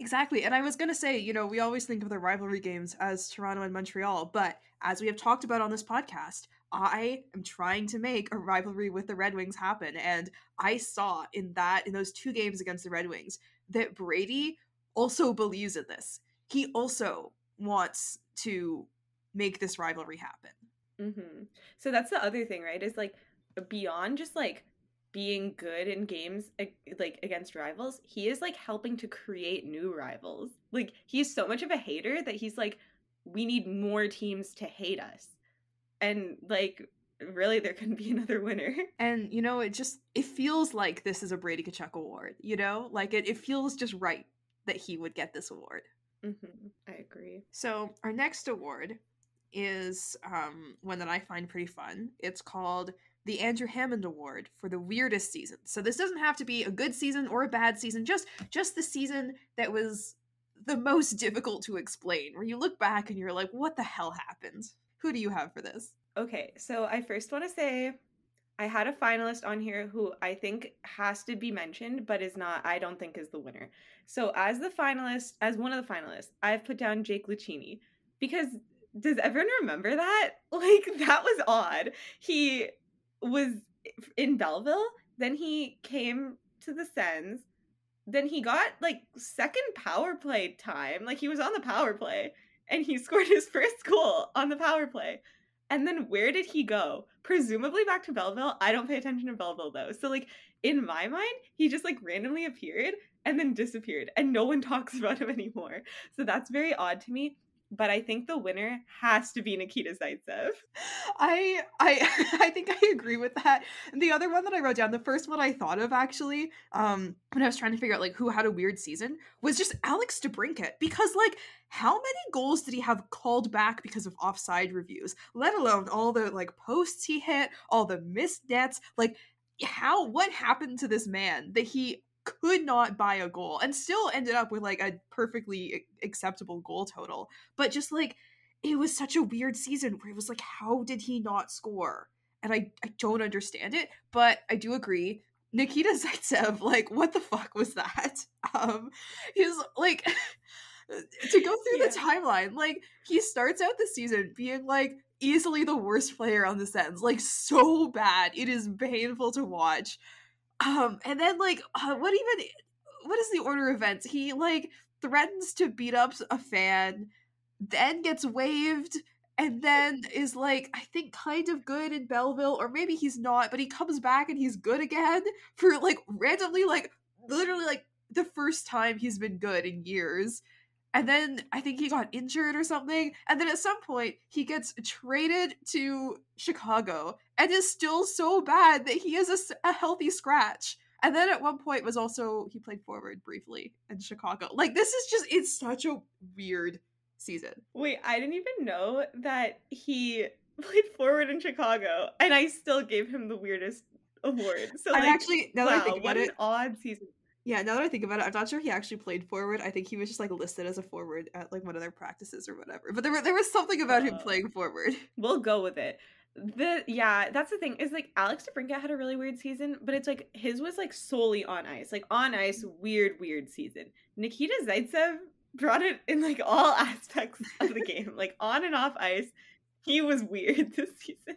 F: Exactly. And I was going to say, you know, we always think of the rivalry games as Toronto and Montreal, but as we have talked about on this podcast, I am trying to make a rivalry with the Red Wings happen. And I saw in that, in those two games against the Red Wings, that Brady also believes in this. He also wants to make this rivalry happen.
G: Mm-hmm. So that's the other thing, right? Is like beyond just like being good in games like against rivals, he is like helping to create new rivals. Like he's so much of a hater that he's like, we need more teams to hate us and like really there couldn't be another winner.
F: And you know it just it feels like this is a brady Tkachuk award you know? Like it, it feels just right that he would get this award.
G: Mm-hmm. i agree.
F: So our next award is um, one that i find pretty fun. It's called the andrew hammond award for the weirdest season. So this doesn't have to be a good season or a bad season just just the season that was the most difficult to explain where you look back and you're like what the hell happened who do you have for this?
G: Okay, so I first want to say I had a finalist on here who I think has to be mentioned, but is not, I don't think is the winner. So, as the finalist, as one of the finalists, I've put down Jake Lucchini because does everyone remember that? Like, that was odd. He was in Belleville, then he came to the Sens, then he got like second power play time. Like, he was on the power play and he scored his first goal on the power play. And then where did he go? Presumably back to Belleville. I don't pay attention to Belleville though. So like in my mind, he just like randomly appeared and then disappeared and no one talks about him anymore. So that's very odd to me but I think the winner has to be Nikita Zaitsev.
F: I I I think I agree with that. The other one that I wrote down, the first one I thought of actually, um, when I was trying to figure out like who had a weird season, was just Alex DeBrincat because like how many goals did he have called back because of offside reviews? Let alone all the like posts he hit, all the missed nets, like how what happened to this man that he could not buy a goal and still ended up with like a perfectly acceptable goal total. But just like it was such a weird season where it was like, how did he not score? And I, I don't understand it, but I do agree. Nikita Zaitsev, like, what the fuck was that? Um, he's like to go through yeah. the timeline, like he starts out the season being like easily the worst player on the Sens, like so bad. It is painful to watch. Um, and then like, uh, what even? What is the order of events? He like threatens to beat up a fan, then gets waived, and then is like, I think, kind of good in Belleville, or maybe he's not, but he comes back and he's good again for like randomly, like literally, like the first time he's been good in years. And then I think he got injured or something, and then at some point he gets traded to Chicago and is still so bad that he is a healthy scratch. And then at one point was also he played forward briefly in Chicago. Like this is just it's such a weird season.
G: Wait, I didn't even know that he played forward in Chicago, and I still gave him the weirdest award. So
F: I
G: like,
F: actually now that I
G: wow,
F: think
G: what
F: about
G: an odd season.
F: Yeah, now that I think about it, I'm not sure he actually played forward. I think he was just like listed as a forward at like one of their practices or whatever. But there were, there was something about him
G: Oh.
F: playing forward.
G: We'll go with it. The yeah, that's the thing is like Alex DeBrincat had a really weird season, but it's like his was like solely on ice, like on ice, weird, weird season. Nikita Zaitsev brought it in like all aspects of the game, like on and off ice. He was weird this season.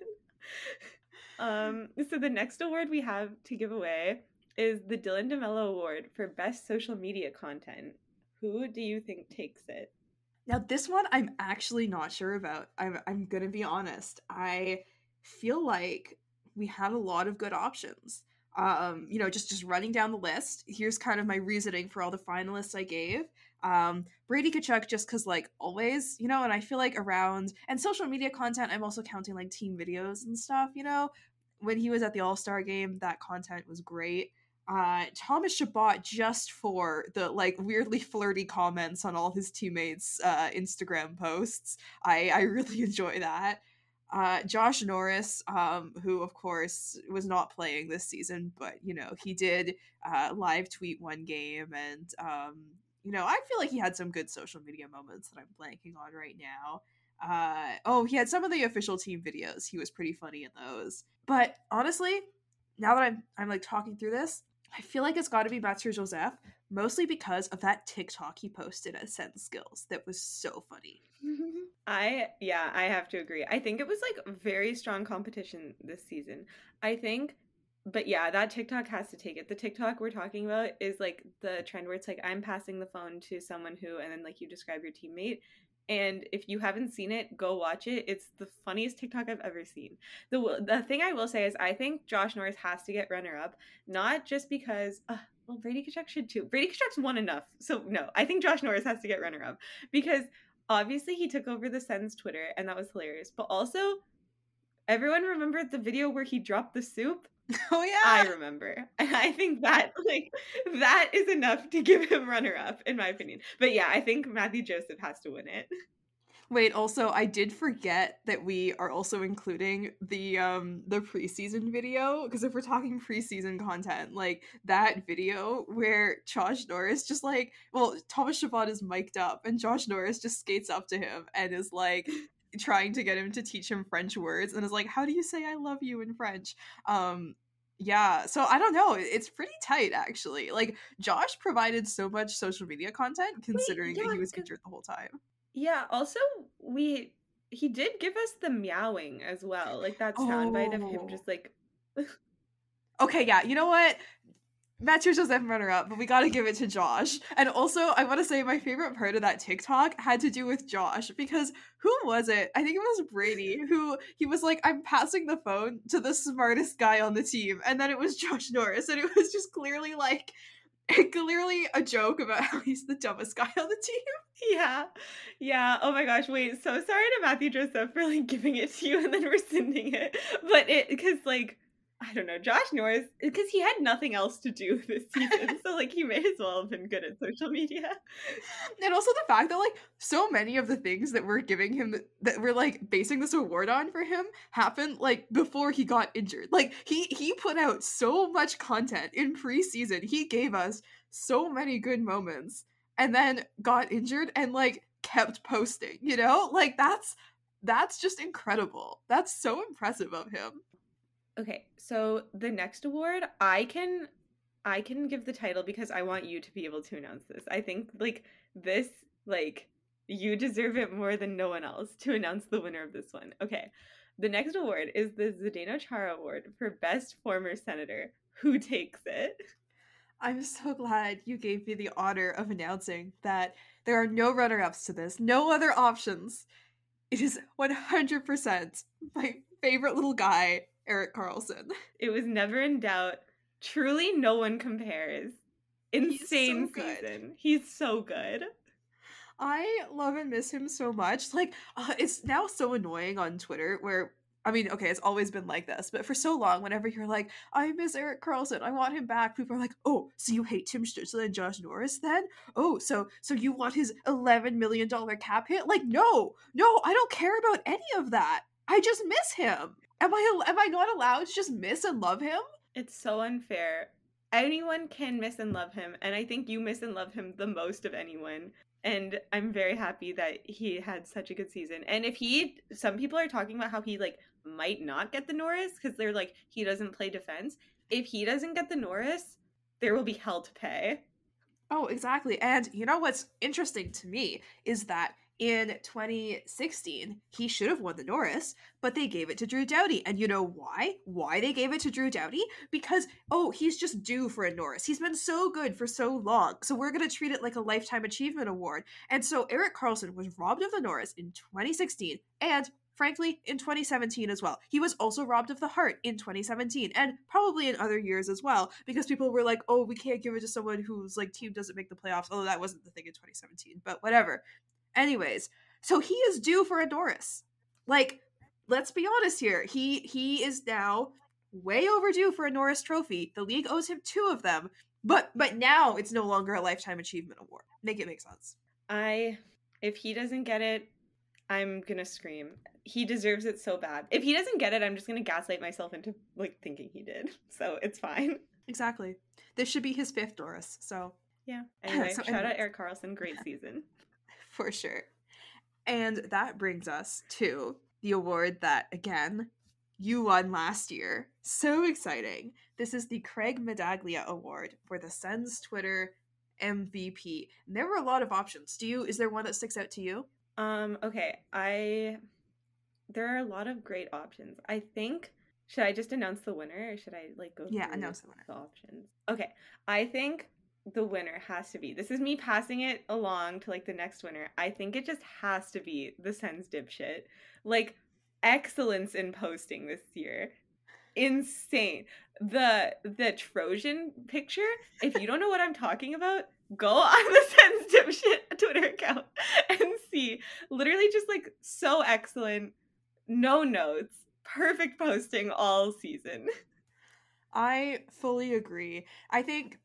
G: Um, so the next award we have to give away is the Dylan DeMello Award for Best Social Media Content. Who do you think takes it?
F: Now this one I'm actually not sure about. I'm I'm gonna be honest. I feel like we had a lot of good options. Um, you know, just just running down the list. Here's kind of my reasoning for all the finalists I gave. Um, Brady Tkachuk, just because like always, you know, and I feel like around and social media content, I'm also counting like team videos and stuff. You know, when he was at the All Star game, that content was great uh Thomas Chabot just for the like weirdly flirty comments on all his teammates uh Instagram posts. I I really enjoy that. Uh Josh Norris um who of course was not playing this season but you know he did uh live tweet one game and um you know I feel like he had some good social media moments that I'm blanking on right now. Uh oh, he had some of the official team videos. He was pretty funny in those. But honestly, now that I'm I'm like talking through this, I feel like it's got to be Mathieu Joseph, mostly because of that TikTok he posted at Sens Skills that was so funny.
G: I yeah, I have to agree. I think it was like very strong competition this season. I think but yeah, that TikTok has to take it. The TikTok we're talking about is like the trend where it's like I'm passing the phone to someone who and then like you describe your teammate. And if you haven't seen it, go watch it. It's the funniest TikTok I've ever seen. The the thing I will say is I think Josh Norris has to get runner up, not just because uh, well Brady Tkachuk should too. Brady Tkachuk's won enough. So no, I think Josh Norris has to get runner up because obviously he took over the Sens Twitter and that was hilarious. But also everyone remembered the video where he dropped the soup.
F: Oh yeah.
G: I remember. And I think that like that is enough to give him runner up in my opinion. But yeah, I think Mathieu Joseph has to win it.
F: Wait, also I did forget that we are also including the um the preseason video because if we're talking preseason content, like that video where Josh Norris just like well, Thomas Chabot is mic'd up and Josh Norris just skates up to him and is like trying to get him to teach him French words and is like, How do you say I love you in French? Um yeah, so I don't know. It's pretty tight actually. Like Josh provided so much social media content considering that
G: yeah,
F: he was injured the whole time.
G: Yeah, also we he did give us the meowing as well. Like that soundbite of him
F: Oh.
G: just like
F: Okay, yeah, you know what? Mathieu Joseph runner up, but we gotta give it to Josh. And also, I want to say my favorite part of that TikTok had to do with Josh because who was it? I think it was Brady who he was like, "I'm passing the phone to the smartest guy on the team," and then it was Josh Norris, and it was just clearly like, clearly a joke about how he's the dumbest guy on the team.
G: Yeah. Yeah. Oh my gosh. Wait. So sorry to Mathieu Joseph for like giving it to you and then rescinding it. But it because like I don't know, Josh Norris because he had nothing else to do this season. so like he may as well have been good at social media.
F: And also the fact that like so many of the things that we're giving him that we're like basing this award on for him happened like before he got injured. Like he he put out so much content in preseason. He gave us so many good moments and then got injured and like kept posting, you know? Like that's that's just incredible. That's so impressive of him.
G: Okay, so the next award, I can I can give the title because I want you to be able to announce this. I think like this like you deserve it more than no one else to announce the winner of this one. Okay. The next award is the Zdeno Chara Award for Best Former Senator. Who takes it?
F: I'm so glad you gave me the honor of announcing that there are no runner ups to this, no other options. It is 100% my favorite little guy, Erik Karlsson.
G: It was never in doubt. Truly, no one compares.
F: He's so
G: Insane
F: good.
G: season. He's so good.
F: I love and miss him so much. Like, uh, it's now so annoying on Twitter where. I mean, okay, it's always been like this, but for so long, whenever you're like, I miss Erik Karlsson, I want him back, people are like, oh, so you hate Tim Stützle and Josh Norris then? Oh, so so you want his eleven million dollar cap hit? Like, no, no, I don't care about any of that. I just miss him. Am I am I not allowed to just miss and love him?
G: It's so unfair. Anyone can miss and love him, and I think you miss and love him the most of anyone. And I'm very happy that he had such a good season. And if he, some people are talking about how he like might not get the Norris because they're like he doesn't play defense. If he doesn't get the Norris, there will be hell to pay.
F: Oh, exactly. And you know what's interesting to me is that in 2016, he should have won the Norris, but they gave it to Drew Doughty. And you know why? Why they gave it to Drew Doughty? Because, oh, he's just due for a Norris. He's been so good for so long. So we're going to treat it like a Lifetime Achievement Award. And so Erik Karlsson was robbed of the Norris in 2016 and frankly, in 2017 as well. He was also robbed of the Hart in 2017 and probably in other years as well because people were like, oh, we can't give it to someone whose like team doesn't make the playoffs. Although that wasn't the thing in 2017, but whatever. Anyways, so he is due for a Norris. Like, let's be honest here. He he is now way overdue for a Norris trophy. The league owes him two of them. But but now it's no longer a lifetime achievement award. Make it make sense.
G: I if he doesn't get it, I'm gonna scream. He deserves it so bad. If he doesn't get it, I'm just gonna gaslight myself into like thinking he did. So it's fine.
F: Exactly. This should be his fifth Norris. So
G: yeah. Anyway,
F: So
G: shout out
F: anyways.
G: Erik Karlsson. Great season.
F: For sure. And that brings us to the award that, again, you won last year. So exciting. This is the Craig Medaglia Award for the Sens Twitter MVP. And there were a lot of options. Do you, is there one that sticks out to you?
G: Um, okay. I there are a lot of great options. I think should I just announce the winner or should I like go
F: Yeah,
G: through
F: announce the winner.
G: the options? Okay. I think the winner has to be. This is me passing it along to like the next winner. I think it just has to be the Sens dipshit. Like excellence in posting this year. Insane. The the Trojan picture, if you don't know what I'm talking about, go on the Sens dipshit Twitter account and see. Literally just like so excellent. No notes. Perfect posting all season.
F: I fully agree. I think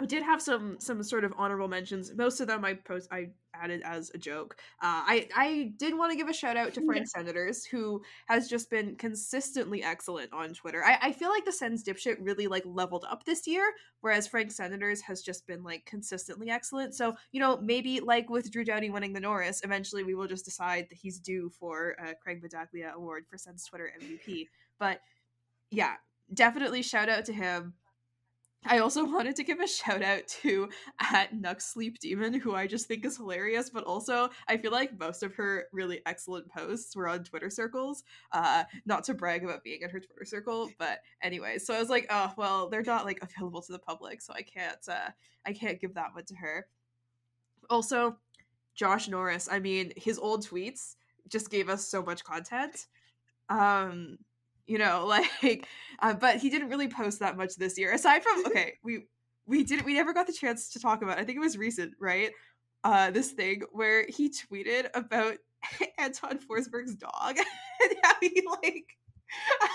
F: I did have some some sort of honorable mentions. Most of them I post I added as a joke. Uh, I I did want to give a shout out to Frank Senators, who has just been consistently excellent on Twitter. I, I feel like the Sens dipshit really like leveled up this year, whereas Frank Senators has just been like consistently excellent. So you know maybe like with Drew Doughty winning the Norris, eventually we will just decide that he's due for a Craig Medaglia Award for Sens Twitter MVP. But yeah, definitely shout out to him. I also wanted to give a shout out to at Nux Sleep Demon, who I just think is hilarious, but also I feel like most of her really excellent posts were on Twitter circles. Uh, not to brag about being in her Twitter circle, but anyway, so I was like, oh well, they're not like available to the public, so I can't uh I can't give that one to her. Also, Josh Norris, I mean, his old tweets just gave us so much content. Um, you know like uh, but he didn't really post that much this year aside from okay we we didn't we never got the chance to talk about i think it was recent right? Uh this thing where he tweeted about anton forsberg's dog. And how he like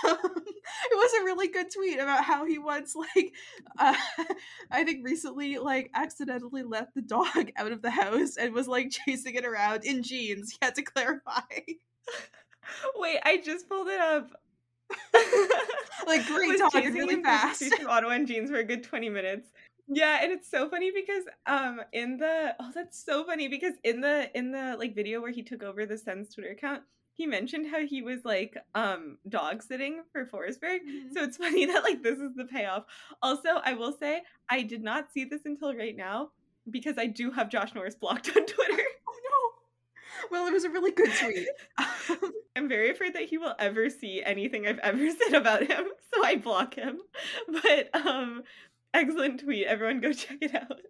F: um, it was a really good tweet about how he once like uh, i think recently like accidentally let the dog out of the house and was like chasing it around in jeans. He had to clarify.
G: Wait, I just pulled it up.
F: Like, great talking really fast.
G: Ottawa and jeans for a good 20 minutes. Yeah, and it's so funny because um in the oh that's so funny because in the in the like video where he took over the Sens Twitter account, he mentioned how he was like um dog sitting for Forsberg.
F: Mhm.
G: So it's funny that like this is the payoff. Also, I will say I did not see this until right now because I do have Josh Norris blocked on Twitter.
F: Well, it was a really good tweet.
G: I'm very afraid that he will ever see anything I've ever said about him, so I block him. But um excellent tweet. Everyone go check it out.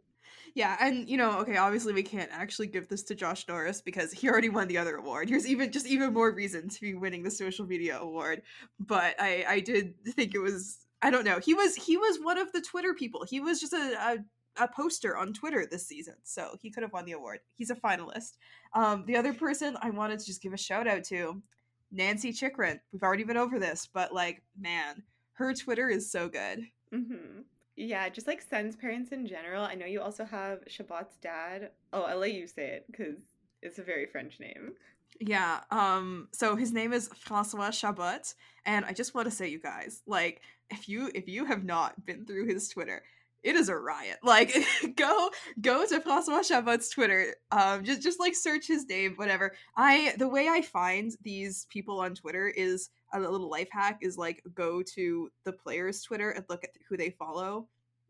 F: yeah, and you know, okay, obviously we can't actually give this to Josh Norris because he already won the other award. Here's even just even more reason to be winning the social media award. But I I did think it was I don't know. He was he was one of the Twitter people. He was just a, a a poster on Twitter this season, so he could have won the award. He's a finalist. Um, the other person I wanted to just give a shout out to, Nancy Chychrun. We've already been over this, but like, man, her Twitter is so good.
G: Mm-hmm. Yeah, just like Sen's parents in general. I know you also have Chabot's dad. Oh, I'll let you say it because it's a very French name.
F: Yeah. Um. So his name is Francois Chabot, and I just want to say, you guys, like, if you if you have not been through his Twitter, it is a riot. Like, go go to Francois Chabot's Twitter. Um. Just just like search his name, whatever. I the way I find these people on Twitter is a little life hack is like go to the players' Twitter and look at who they follow,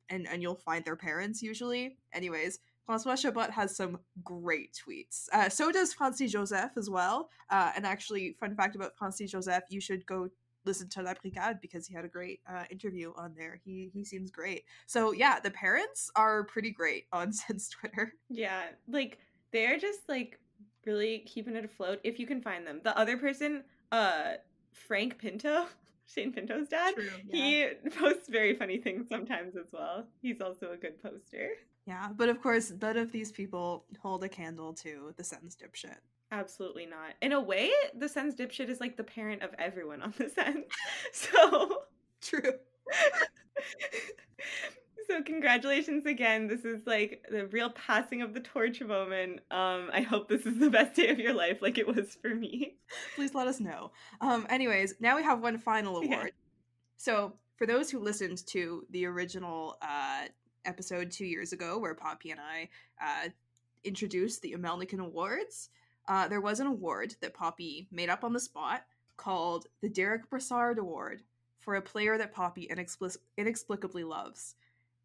F: and and you'll find their parents usually. Anyways, Francois Chabot has some great tweets. Uh, so does Francis Joseph as well. Uh, and actually, fun fact about Francis Joseph, you should go listen to La Brigade because he had a great uh, interview on there. He he seems great. So yeah, the parents are pretty great on Sen's Twitter.
G: Yeah, like they're just like really keeping it afloat if you can find them. The other person, uh, Frank Pinto. Shane Pinto's dad.
F: True,
G: He posts very funny things sometimes as well. He's also a good poster.
F: Yeah, but of course, none of these people hold a candle to the Sens dipshit.
G: Absolutely not. In a way, the Sens dipshit is like the parent of everyone on the Sens. So
F: True.
G: so congratulations again. This is like the real passing of the torch moment. Um, I hope this is the best day of your life, like it was for me.
F: Please let us know. Um, anyways, now we have one final award.
G: Yeah.
F: So, for those who listened to the original uh, episode two years ago, where Poppy and I uh, introduced the Amelnikan Awards, uh, there was an award that Poppy made up on the spot called the Derek Brassard Award for a player that Poppy inexplic- inexplicably loves.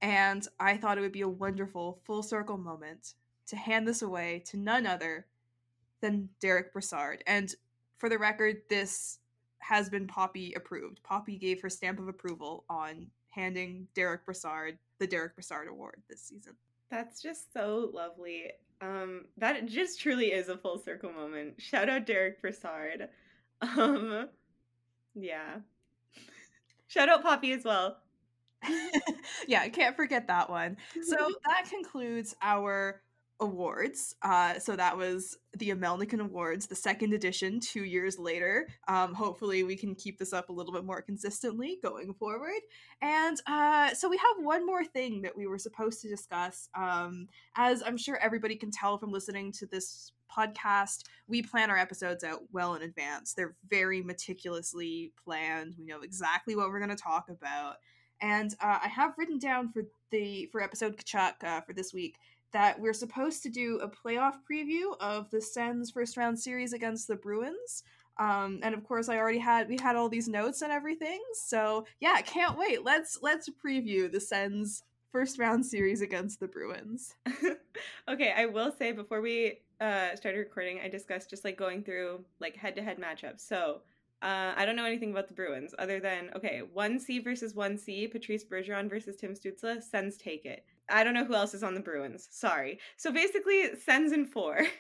F: And I thought it would be a wonderful full circle moment to hand this away to none other than Derek Brassard. And for the record, this has been Poppy approved. Poppy gave her stamp of approval on handing Derek Brassard the Derek Brassard Award this season.
G: That's just so lovely. Um, that just truly is a full circle moment. Shout out Derek Brassard. Um, yeah. Shout out Poppy as well.
F: yeah, can't forget that one. So that concludes our awards. Uh, so that was the Amelnikan Awards, the second edition, two years later. Um, hopefully, we can keep this up a little bit more consistently going forward. And uh, so we have one more thing that we were supposed to discuss. Um, as I'm sure everybody can tell from listening to this podcast, we plan our episodes out well in advance. They're very meticulously planned. We know exactly what we're going to talk about. And uh, I have written down for the for episode Tkachuk uh, for this week that we're supposed to do a playoff preview of the Sens first round series against the Bruins. Um, and of course, I already had we had all these notes and everything. So yeah, can't wait. Let's let's preview the Sens first round series against the Bruins.
G: okay, I will say before we uh, started recording, I discussed just like going through like head to head matchups. So uh, I don't know anything about the Bruins other than okay, one C versus one C, Patrice Bergeron versus Tim Stützle. Sens take it. I don't know who else is on the Bruins. Sorry. So basically, Sens in four.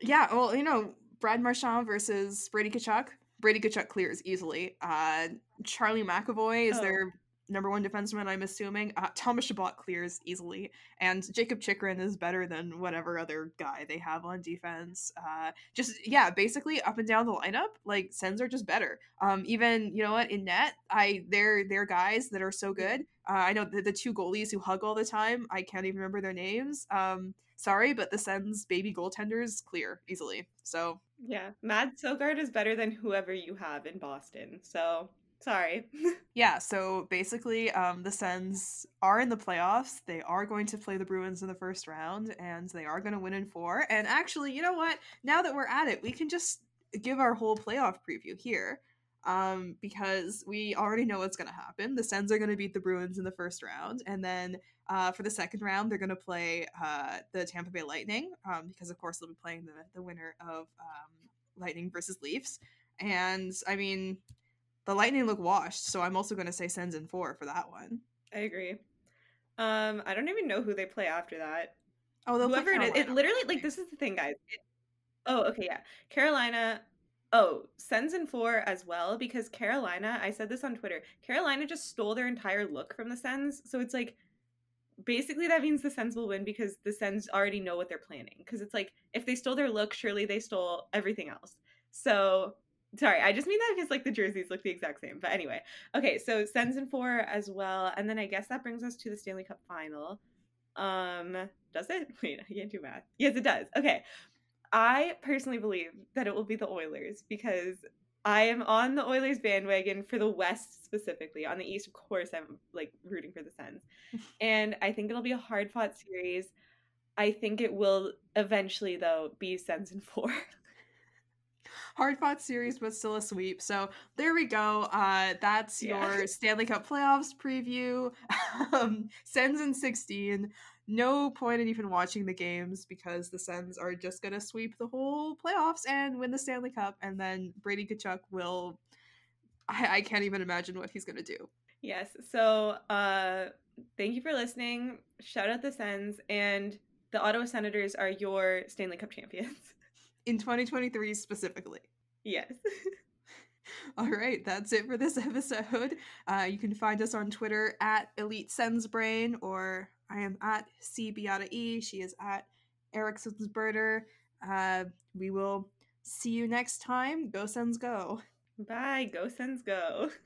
F: Yeah, well, you know, Brad Marchand versus Brady Tkachuk. Brady Tkachuk clears easily. Uh, Charlie McAvoy is
G: Oh.
F: their number one defenseman, I'm assuming. Uh, Thomas Chabot clears easily, and Jakob Chychrun is better than whatever other guy they have on defense. Uh, just yeah, basically up and down the lineup, like Sens are just better. Um, even you know what in net, I they're they're guys that are so good. Uh, I know the, the two goalies who hug all the time. I can't even remember their names. Um, sorry, but the Sens baby goaltenders clear easily. So
G: yeah, Mads Søgaard is better than whoever you have in Boston. So sorry.
F: yeah, so basically, um, the Sens are in the playoffs. They are going to play the Bruins in the first round, and they are going to win in four. And actually, you know what? Now that we're at it, we can just give our whole playoff preview here. Um, because we already know what's going to happen. The Sens are going to beat the Bruins in the first round, and then uh, for the second round, they're going to play uh, the Tampa Bay Lightning, um, because of course they'll be playing the the winner of um, Lightning versus Leafs. And I mean, the Lightning look washed, so I'm also going to say Sens in four for that one.
G: I agree. Um, I don't even know who they play after that.
F: Oh,
G: Whoever it is, it literally like this is the thing, guys. It, oh, okay, yeah, Carolina. Oh, Sens in four as well because Carolina. I said this on Twitter. Carolina just stole their entire look from the Sens, so it's like basically that means the Sens will win because the Sens already know what they're planning. Because it's like if they stole their look, surely they stole everything else. So sorry, I just mean that because like the jerseys look the exact same. But anyway, okay, so Sens in four as well, and then I guess that brings us to the Stanley Cup final. Um, does it? Wait, I can't do math. Yes, it does. Okay. I personally believe that it will be the Oilers because I am on the Oilers bandwagon for the West specifically. On the East, of course, I'm like rooting for the Sens. and I think it'll be a hard fought series. I think it will eventually, though, be Sens in four.
F: hard fought series, but still a sweep. So there we go. Uh, that's
G: Yeah.
F: your Stanley Cup playoffs preview. um, Sens in 16. No point in even watching the games because the Sens are just going to sweep the whole playoffs and win the Stanley Cup. And then Brady Tkachuk will. I, I can't even imagine what he's going to do.
G: Yes. So, uh, thank you for listening. Shout out the Sens and the Ottawa Senators are your Stanley Cup champions.
F: In 2023 specifically.
G: yes.
F: All right, that's it for this episode. Uh, you can find us on Twitter at Elite Sens Brain, or I am at C Beata E. She is at Erickson's Birder. Uh, we will see you next time. Go Sens, go.
G: Bye. Go Sens go.